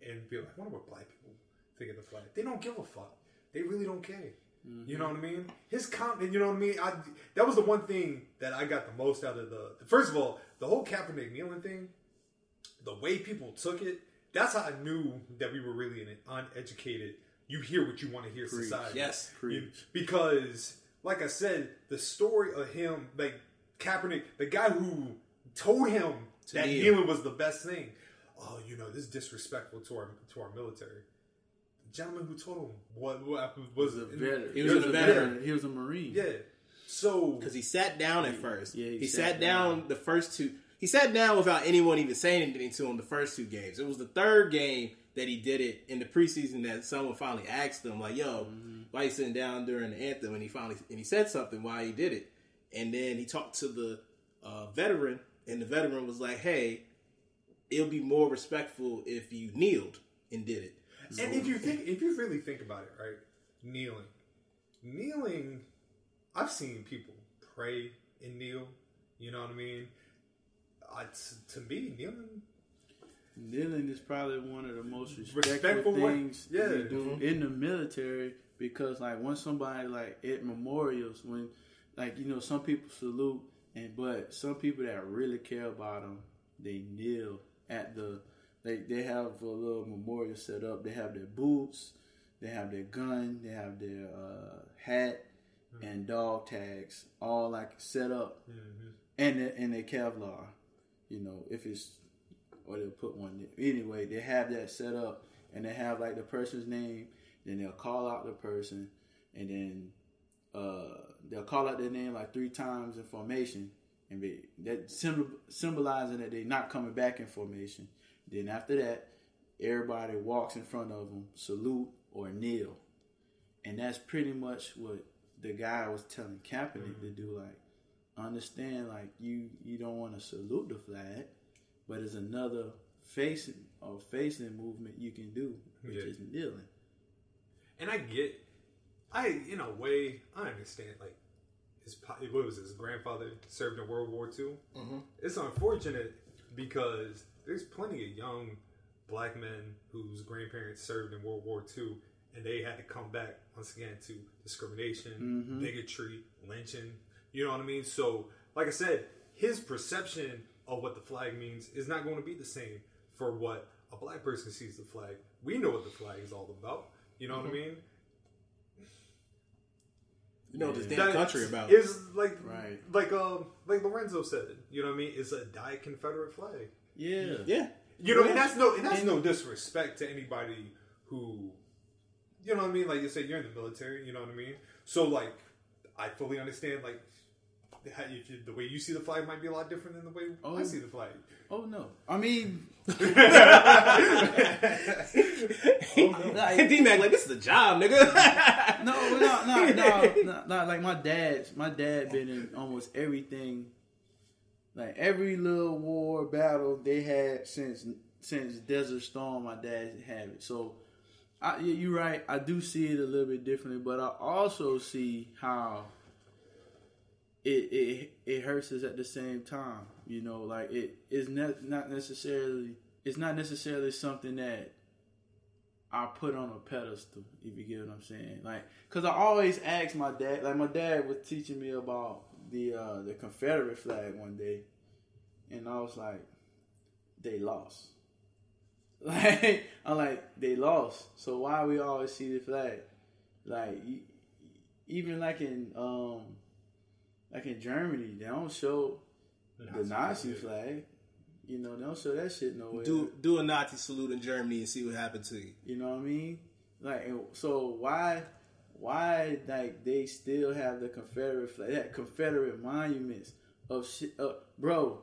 and be like, I wonder what black people think of the flag? They don't give a fuck. They really don't care. You know what I mean? His comment, you know what I mean? I, that was the one thing that I got the most out of the. First of all, the whole Kaepernick kneeling thing, the way people took it, that's how I knew that we were really in an uneducated. You hear what you want to hear Preach. society. Yes. Preach. Because, like I said, the story of him, like Kaepernick, the guy who told him To that kneel. kneeling was the best thing. Oh, you know, this is disrespectful to our to our military. The gentleman who told him what, what was was a veteran. He was a veteran. He was a marine. Yeah. So Because he sat down at first. Yeah, he he, sat sat, down, down. the first two. He sat down without anyone even saying anything to him the first two games. It was the third game that he did it in the preseason that someone finally asked him, like, "Yo, why you sitting down during the anthem?" And he finally and he said something why he did it. And then he talked to the uh, veteran, and the veteran was like, "Hey, it'll be more respectful if you kneeled and did it." And if you think, if you really think about it, right, kneeling, kneeling, I've seen people pray and kneel. You know what I mean? T- to me, kneeling, Kneeling is probably one of the most respectful, Respectful things yeah. we do mm-hmm. in the military because, like, when somebody like at memorials, when like you know some people salute, and but some people that really care about them, they kneel at the. They they have a little memorial set up. They have their boots, they have their gun, they have their uh, hat and dog tags, all like set up, and their, and their Kevlar. You know, if it's or they'll put one there. Anyway, they have that set up and they have like the person's name, then they'll call out the person and then uh, they'll call out their name like three times in formation and be that symbol, symbolizing that they're not coming back in formation. Then after that, everybody walks in front of them, salute or kneel. And that's pretty much what the guy was telling Kaepernick to do. Like, understand, like you you don't want to salute the flag, but it's another facing or facing movement you can do, which Yeah. is kneeling. and I get, I in a way, I understand. Like his, what was his grandfather served in World War II. Mm-hmm. It's unfortunate because there's plenty of young black men whose grandparents served in World War II, and they had to come back once again to discrimination, mm-hmm. bigotry, lynching. You know what I mean? So, like I said, his perception of what the flag means is not going to be the same for what a black person sees the flag. We know what the flag is all about. You know what I mm-hmm. mean? You know this damn country about? is like Right. like um like Lorenzo said. You know what I mean? It's a die Confederate flag. Yeah. yeah. You know, and that's no and that's no disrespect to anybody who you know what I mean. Like you say, you're in the military. You know what I mean. So like, I fully understand like. How you, the way you see the flag might be a lot different than the way oh, I see the flag. Oh no. I mean, D Mac, like this is a job, nigga. no, no, no, no, no, no. Like my dad's, my dad been in almost everything. Like every little war battle they had since since Desert Storm, my dad had it. So, I, you're right. I do see it a little bit differently, but I also see how it it it hurts us at the same time. You know, like it is ne- not necessarily it's not necessarily something that I put on a pedestal. If you get what I'm saying, like, cause I always ask my dad. Like my dad was teaching me about the uh, the Confederate flag one day, and I was like, they lost. Like I'm like they lost. So why we always see the flag? Like even like in um like in Germany, they don't show the Nazi flag. You know, don't show that shit nowhere. Do do a Nazi salute in Germany and see what happened to you. You know what I mean? Like, so why, why like they still have the Confederate flag, that Confederate monuments of shit, uh, bro?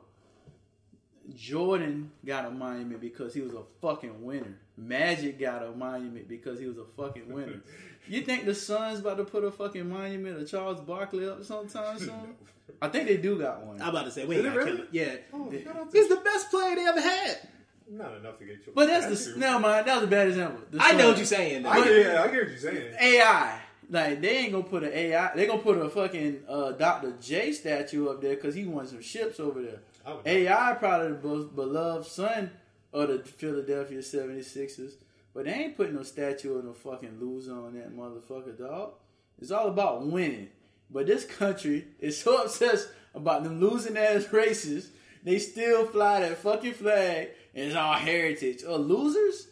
Jordan got a monument because he was a fucking winner. Magic got a monument because he was a fucking winner. you think the Suns about to put a fucking monument of Charles Barkley up sometime soon? I think they do got one. I'm about to say, wait, Is it really? yeah, Oh, shout he's the best player they ever had. Not enough to get you. But that's the no man. That was a bad example. The I know what you're saying. I though. get, yeah, I get what you're saying. AI. Like they ain't gonna put an AI. They gonna put a fucking uh, Dr. J statue up there because he won some ships over there. I would- AI probably the most beloved son of the Philadelphia 76ers, but they ain't putting no statue of no fucking loser on that motherfucker, dog. It's all about winning. But this country is so obsessed about them losing ass races, they still fly that fucking flag and it's all heritage. Oh, losers?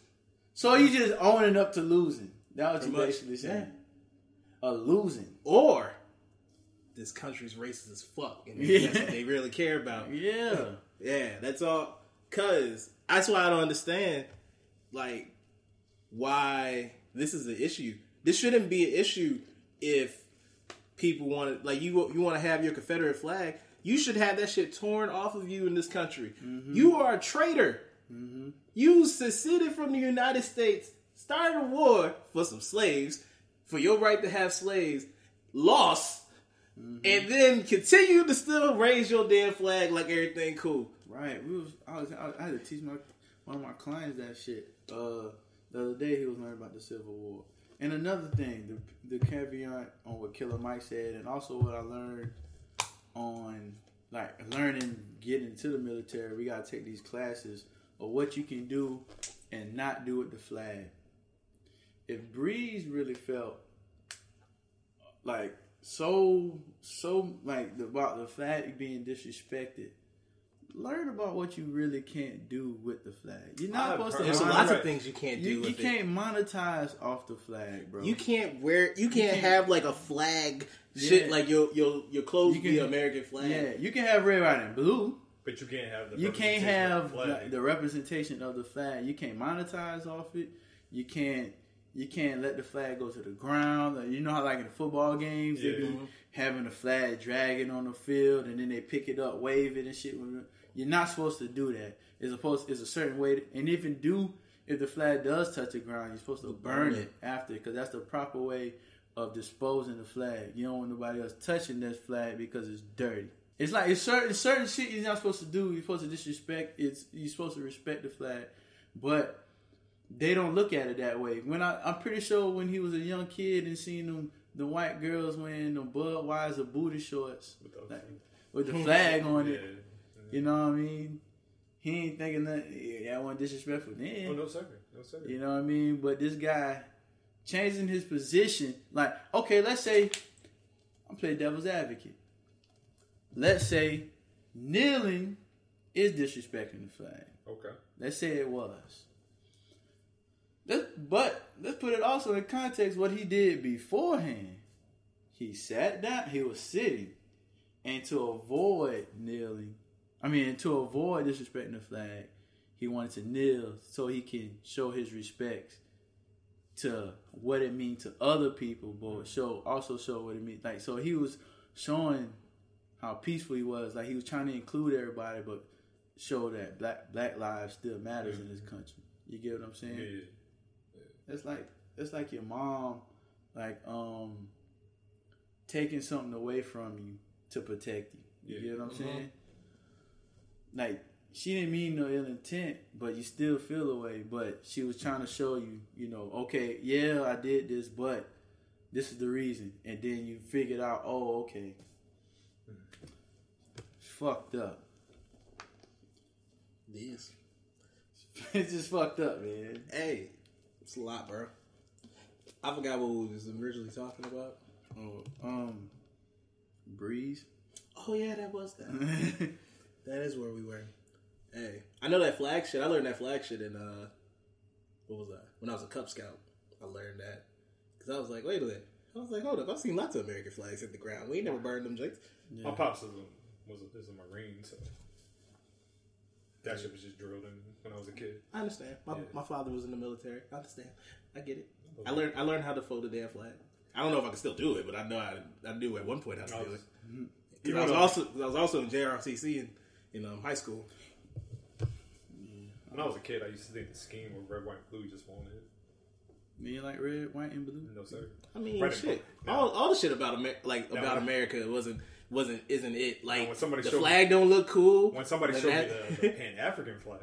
So you just owning up to losing. That's what you basically saying. A losing. Or this country's racist as fuck, and Yeah. that's what they really care about. Yeah. Yeah, that's all. Cause that's why I don't understand, like, why this is an issue. This shouldn't be an issue if people want to, like, you you want to have your Confederate flag. You should have that shit torn off of you in this country. Mm-hmm. You are a traitor. Mm-hmm. You seceded from the United States, started a war for some slaves, for your right to have slaves, lost, mm-hmm. and then continue to still raise your damn flag like everything cool. Right. We was I was I, I had to teach my one of my clients that shit. Uh, the other day he was learning about the Civil War. And another thing, the the caveat on what Killer Mike said, and also what I learned on like learning getting into the military. We gotta take these classes of what you can do and not do with the flag. If Brees really felt like so so like about the flag being disrespected, learn about what you really can't do with the flag. You're not I supposed to. heard- There's a Right. lot of things you can't do You, you with can't monetize off the flag, bro. You can't wear. You can't, can't- have like a flag shit like your your your clothes You be can- American flag. Yeah, you can have red, white, and blue. But you can't have the. You can't representation of have the flag. the, the representation of the flag. You can't monetize off it. You can't. You can't let the flag go to the ground. You know how, like in the football games, they be having the flag dragging on the field, and then they pick it up, wave it, and shit. You're not supposed to do that. It's supposed. It's a certain way, to, and if you do, if the flag does touch the ground, you're supposed to burn it after, because that's the proper way of disposing the flag. You don't want nobody else touching this flag because it's dirty. It's like it's certain certain shit you're not supposed to do. You're supposed to disrespect. It's you're supposed to respect the flag, but they don't look at it that way. When I, I'm pretty sure when he was a young kid and seeing them, the white girls wearing the Budweiser booty shorts With the- like, with the flag on Yeah. You know what I mean? He ain't thinking that. Yeah, I want disrespectful then. Oh no, second, no second. You know what I mean? But this guy changing his position, like, okay, let's say I'm playing devil's advocate. Let's say kneeling is disrespecting the flag. Okay. Let's say it was. Let's, but let's put it also in context what he did beforehand. He sat down, he was sitting, and to avoid kneeling, I mean, to avoid disrespecting the flag, he wanted to kneel so he can show his respects to what it means to other people, but show also show what it means. Like so, he was showing how peaceful he was. Like he was trying to include everybody, but show that black black lives still matters in this country. You get what I'm saying? Yeah, yeah. It's like it's like your mom, like um, taking something away from you to protect you. You Yeah. get what I'm saying? Like she didn't mean no ill intent, but you still feel the way. But she was trying to show you, you know, okay, yeah, I did this, but this is the reason. And then you figured out, oh, okay, it's fucked up. This. it's just fucked up, man. Hey, it's a lot, bro. I forgot what we was originally talking about. Oh, um, Brees. Oh yeah, that was that. that is where we were. Hey, I know that flag shit. I learned that flag shit in uh what was that? When I was a Cub Scout, I learned that because I was like, wait a minute. I was like, hold up, I've seen lots of American flags hit the ground. We ain't never burned them joints. My pops was a, was a, is a marine, so that shit was just drilled in when I was a kid. I understand. My, Yeah. my father was in the military. I understand. I get it. I learned. I learned how to fold a damn flag. I don't know if I can still do it, but I know I, I knew at one point how to do it. Even 'Cause I was also I was also in JROTC in in um, high school. When I was a kid, I used to think the scheme of red, white, and blue just wanted it. You like red, white, and blue? No sir. I mean, Red shit. blue. All, all the shit about Amer- like Now, about when- America wasn't wasn't isn't it like when somebody the showed me- flag don't look cool. When somebody showed that- me the, the Pan African flag,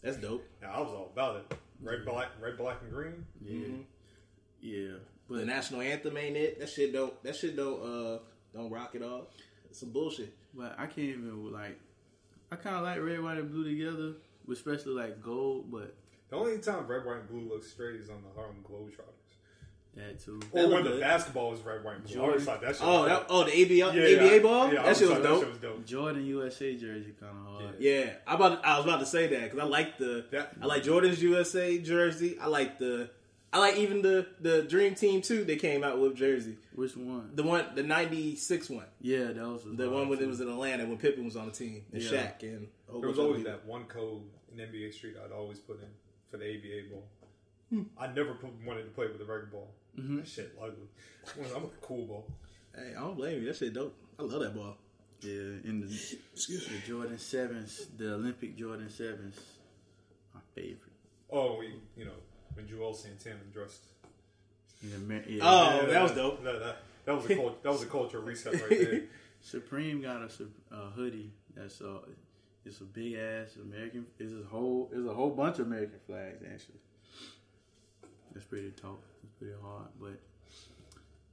that's dope. now I was all about it. Red, black, red, black, and green. Yeah, yeah. But the national anthem ain't it? That shit don't. That shit don't. Uh, don't rock it all. It's some bullshit. but I can't even like. I kind of like red, white, and blue together, especially like gold. But The only time red, white, and blue looks straight is on the Harlem Globetrotters. that too. Or look when the good. basketball was red, white, and blue. I that shit Oh, that, oh, the ABA, Yeah, ABA yeah, ball. yeah, I that shit was thought dope. That shit was dope. Jordan USA jersey kind of hard. Yeah, I about I was about to say that because I like the That- I like Jordan's USA jersey. I like the I like even the the Dream Team too. They came out with jersey. Which one? The one the '96 one, yeah, that was the one when it was in Atlanta when Pippen was on the team and Yeah. Shaq and There was bunch always that one code in NBA Street I'd always put in for the ABA ball. Hmm. I never put, wanted to play with the regular ball. Mm-hmm. That shit ugly. I'm a cool ball. Hey, I don't blame you. That shit dope. I love that ball. Yeah, in the, the Jordan sevens, the Olympic Jordan sevens, my favorite. Oh, we, you know, when Joel Santana dressed. Yeah, Mar- yeah. Oh, that was dope. That, that, that was a cult, that was a cultural reset right there. Supreme got a, a hoodie that's uh, it's a big ass American. It's a whole, it's a whole bunch of American flags actually. That's pretty tough. It's pretty hard, but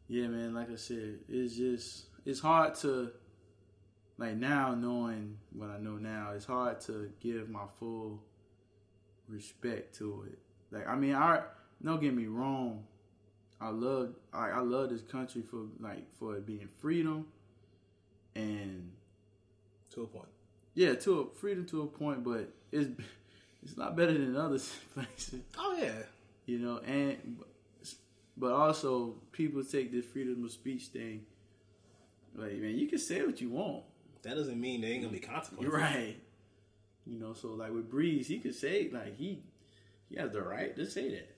yeah, man. Like I said, it's just it's hard to like now knowing what I know now. It's hard to give my full respect to it. Like I mean, I don't get me wrong. I love I, I love this country for like for it being freedom and To a point. yeah, to a freedom to a point, but it's it's not better than other places, Oh yeah. you know. And but also people take this freedom of speech thing. Like man, you can say what you want, That doesn't mean there ain't gonna be consequences. right. You know, so like with Brees, he could say like he he has the right to say that.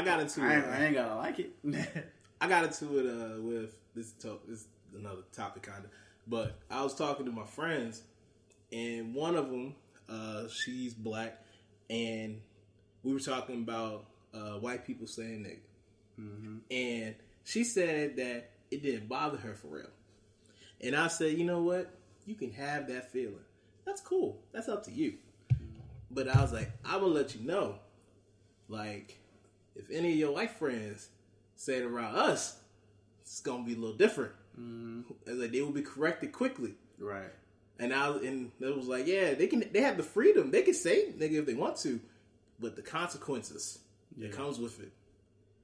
I got into I, ain't- I ain't gotta like it. I got into it uh, with this. To- this is another topic, kind of. But I was talking to my friends, and one of them, uh, she's black, and we were talking about uh, white people saying nigga, and she said that it didn't bother her for real. And I said, you know what? You can have that feeling. That's cool. That's up to you. But I was like, I will let you know, like, if any of your white friends say it around us, it's gonna be a little different. Mm-hmm. As like they will be corrected quickly. right. And I and it was like, yeah, they can. They have the freedom. They can say nigga if they want to, but the consequences that comes with it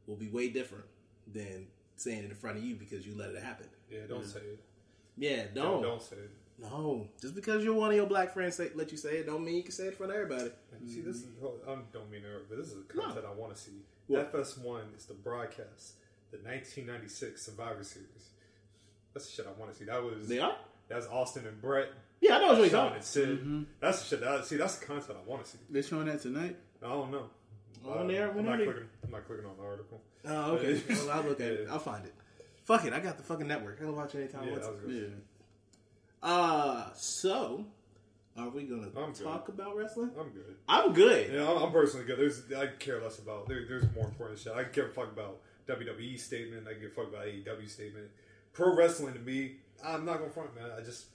will be way different than saying it in front of you because you let it happen. Yeah, don't say it. Yeah, Don't, don't. don't say it. No, just because you're one of your black friends say, let you say it, don't mean you can say it in front of everybody. See, this is, I don't mean to, but this is the content I want to see. What? FS1 is the broadcast, the 1996 Survivor Series. That's the shit I want to see. That was They are. That's Austin and Bret. Yeah, I know what you're Shawn talking. and Sid. That's the shit. That, see, that's the content I want to see. They showing that tonight. I don't know. On there, I'm when not are they- clicking. I'm not clicking on the article. Oh, okay. well, I'll look at it. I'll find it. Fuck it. I got the fucking network. I can watch it anytime I Yeah, want that to. was good. Yeah. Uh, so are we gonna I'm good. talk about wrestling? I'm good. I'm good. Yeah, I'm, I'm personally good. There's, I care less about. There, there's more important shit. I can give a fuck about WWE statement. I give a fuck about AEW statement. Pro wrestling to me, I'm not gonna front, man. I just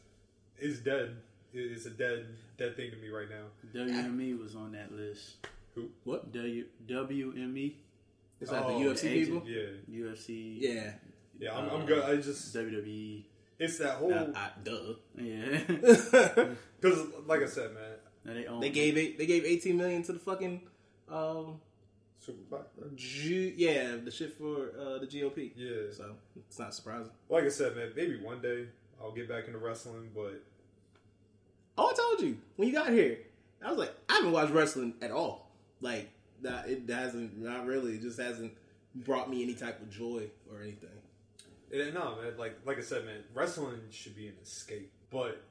is dead. It's a dead, dead thing to me right now. WME was on that list. Who? What? W WME, Is that Oh, the UFC agent. people? Yeah, UFC, Yeah. yeah. I'm, I'm uh, good. I just WWE. It's that whole Uh, I, duh. Yeah, because, like I said, man. Now they own. They gave eight, they gave 18 million to the fucking um Super Black. G, yeah the shit for uh, the GOP. Yeah. So it's not surprising. Like I said, man. Maybe one day I'll get back into wrestling, but Oh, I told you when you got here. I was like, I haven't watched wrestling at all. Like That it hasn't. Not really. It just hasn't brought me any type of joy or anything. And, no, man. Like like I said, man, wrestling should be an escape, but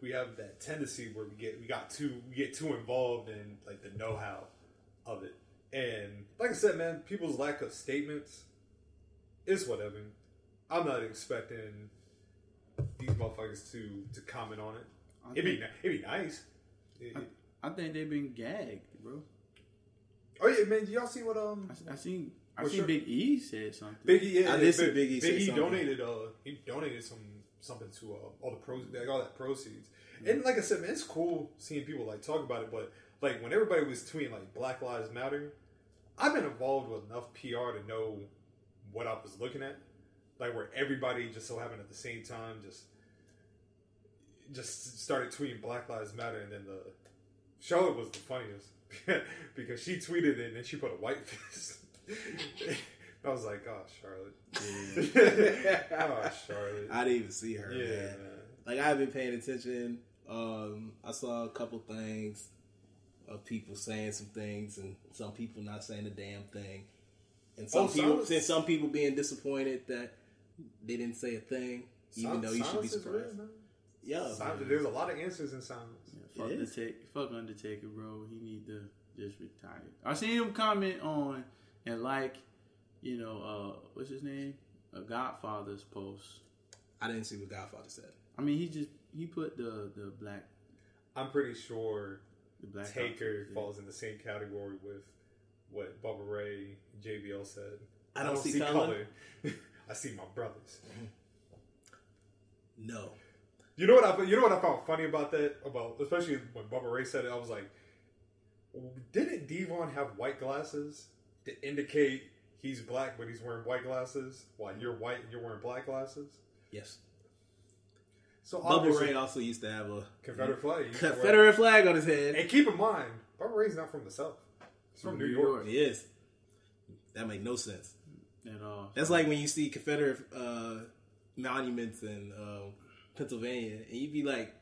we have that tendency where we get we got too we get too involved in like the know how of it. And like I said, man, people's lack of statements is whatever. I'm not expecting these motherfuckers to to comment on it. It'd be it'd be nice. It- it- I think they've been gagged, bro. oh yeah, man. Y'all see what um I, I seen I Well, seen sure. Big E said something. Biggie? Yeah, I yeah, did see Big- Big E say Big E something. donated uh he donated some something to uh, all the pros like all that proceeds. And like I said, man, it's cool seeing people like talk about it. But like when everybody was tweeting like Black Lives Matter, I've been involved with enough PR to know what I was looking at. Like where everybody just so happened at the same time just just started tweeting Black Lives Matter, and then the Charlotte was the funniest because she tweeted it and then she put a white fist. I was like, oh, Charlotte. oh, Charlotte. I didn't even see her. Yeah, man. man. Like I've been paying attention. Um, I saw a couple things of people saying some things, and some people not saying a damn thing, and some Oh, people silence- and some people being disappointed that they didn't say a thing, even Sil- though you should be silence is real, surprised. Yeah, Sil- There's a lot of answers in silence. Fuck Undertaker, fuck Undertaker, bro. He need to just retire. I seen him comment on and like, you know, uh, what's his name? A Godfather's post. I didn't see what Godfather said. I mean, he just he put the the black I'm pretty sure the black Taker outfit. falls in the same category with what Bubba Ray JBL said. I don't see color. I see my brothers. No, You know what I you know what I found funny about that about especially when Bubba Ray said it. I was like, didn't D-Von have white glasses to indicate he's black, but he's wearing white glasses while you're white and you're wearing black glasses? yes. So Bubba obviously, Ray also used to have a Confederate flag. He used to wear- Confederate flag on his head. And keep in mind, Bubba Ray's not from the South. He's from New, York. He is. That make no sense. at all. That's like when you see Confederate uh, monuments in um, Pennsylvania, and you'd be like,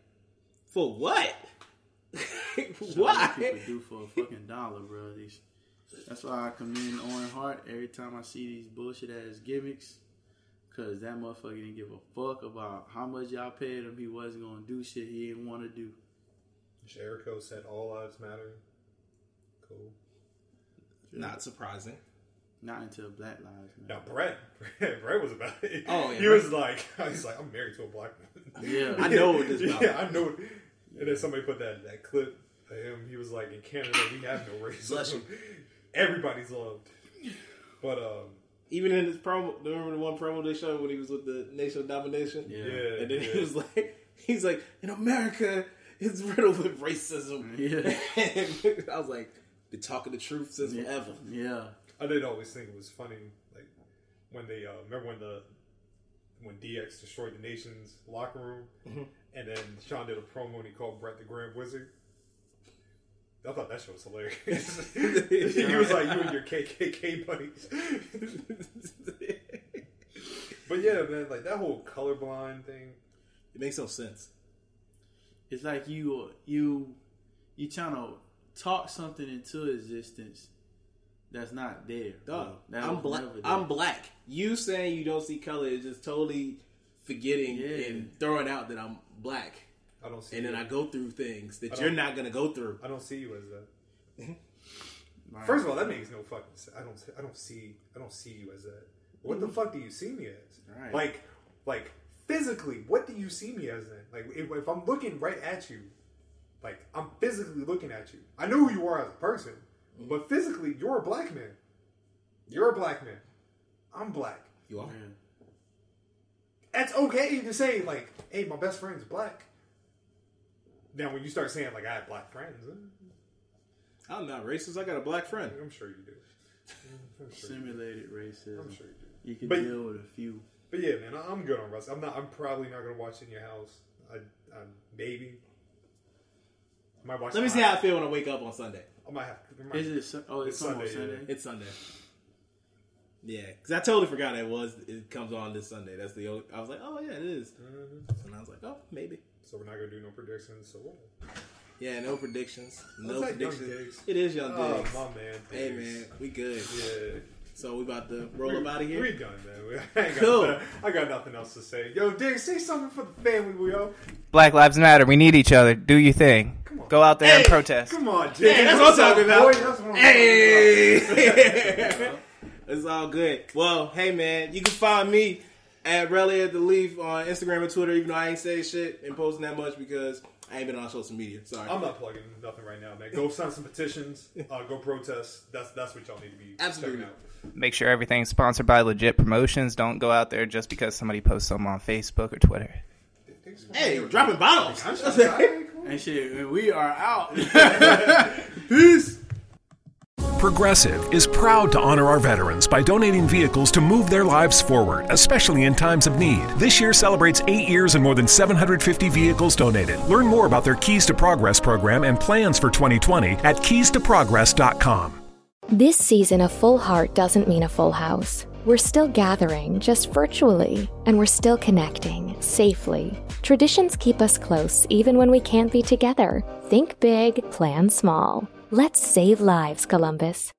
"For what? Why?" What people do for a fucking dollar, bro. These, that's why I commend Owen Hart every time I see these bullshit ass gimmicks. Cause that motherfucker didn't give a fuck about how much y'all paid him. He wasn't gonna do shit he didn't want to do. Jericho said all lives matter. Cool. Not surprising. Not until Black Lives Matter. Now Bret, Bret was about it. Oh, yeah, he was like, he's like, I'm married to a black woman. Yeah. I know what this about. Yeah, I know. it. And then somebody put that that clip of him. He was like, in Canada, we have no Bless racism. You. Everybody's loved. But um, Even in his promo, remember the one promo they showed when he was with the Nation of Domination? Yeah. yeah, And then yeah. he was like, he's like, in America, it's riddled with racism. Yeah. and I was like, been talking the truth since Yeah. forever. Yeah. I did always think it was funny, like when they uh, remember when the when DX destroyed the nation's locker room, Mm-hmm. and then Shawn did a promo and he called Bret the Grand Wizard. I thought that shit was hilarious. he was like, "You and your KKK buddies." but yeah, man, like that whole colorblind thing. It makes no sense. It's like you you you trying to talk something into existence that's not there. Dog. That I'm black. I'm black. You saying you don't see color is just totally forgetting Yeah. and throwing out that I'm black, I don't see. and then you. I go through things that you're don't- gonna go through. I don't see you as that. First of all, that makes no fucking sense. I don't. I don't see. I don't see you as that. What the mm-hmm. fuck do you see me as? Right. Like, like physically, what do you see me as? Then, like, if, if I'm looking right at you, like I'm physically looking at you. I know who you are as a person, mm-hmm. but physically, you're a black man. You're a black man. I'm black. You are. Yeah. That's okay to say, like, hey, my best friend's black. Now, when you start saying like I have black friends, eh, I'm not racist. I got a black friend. I'm sure you do. I'm sure, you do. Simulated racism. I'm sure you do. You can But- deal with a few. But yeah, man, I'm good on wrestling. I'm not. I'm probably not gonna watch in your house. I, I maybe. I might watch. Let me see how I feel when I wake up on Sunday. I might have. I might- Is it? Oh, it's, It's Sunday. Sunday, Sunday. It's Sunday. Yeah, because I totally forgot it was. It comes on this Sunday. That's the. Only, I was like, oh yeah, it is. Mhm. And I was like, oh maybe. So we're not gonna do no predictions. So we'll- Yeah, no predictions. No that Young predictions. Diggs? It is young Oh, Diggs. my man. Hey Diggs. man, we good. Yeah. So we about to roll up out of here. We done, man. I, ain't got Cool. nothing- I got nothing else to say. Yo, Diggs, say something for the family, yo. Black Lives Matter. We need each other. Do your thing. Come on. Go out there and protest. Come on, Diggs. Hey, that's what I'm talking about. Boy, that's what I'm Hey, it's all good. Well, hey man, you can find me at Relly at the Leaf on Instagram and Twitter. Even though I ain't say shit and posting that much because I ain't been on social media. Sorry. I'm not plugging nothing right now, man. Go sign some petitions. Uh, go protest. That's that's what y'all need to be Absolutely. checking out. Make sure everything's sponsored by legit promotions. Don't go out there just because somebody posts something on Facebook or Twitter. hey, we're dropping bottles. And shit, we are out. Peace. Progressive is proud to honor our veterans by donating vehicles to move their lives forward, especially in times of need. This year celebrates eight years and more than 750 vehicles donated. Learn more about their Keys to Progress program and plans for 2020 at keystoprogress.com. This season, a full heart doesn't mean a full house. We're still gathering, just virtually, and we're still connecting, safely. Traditions keep us close even when we can't be together. Think big, plan small. Let's save lives, Columbus.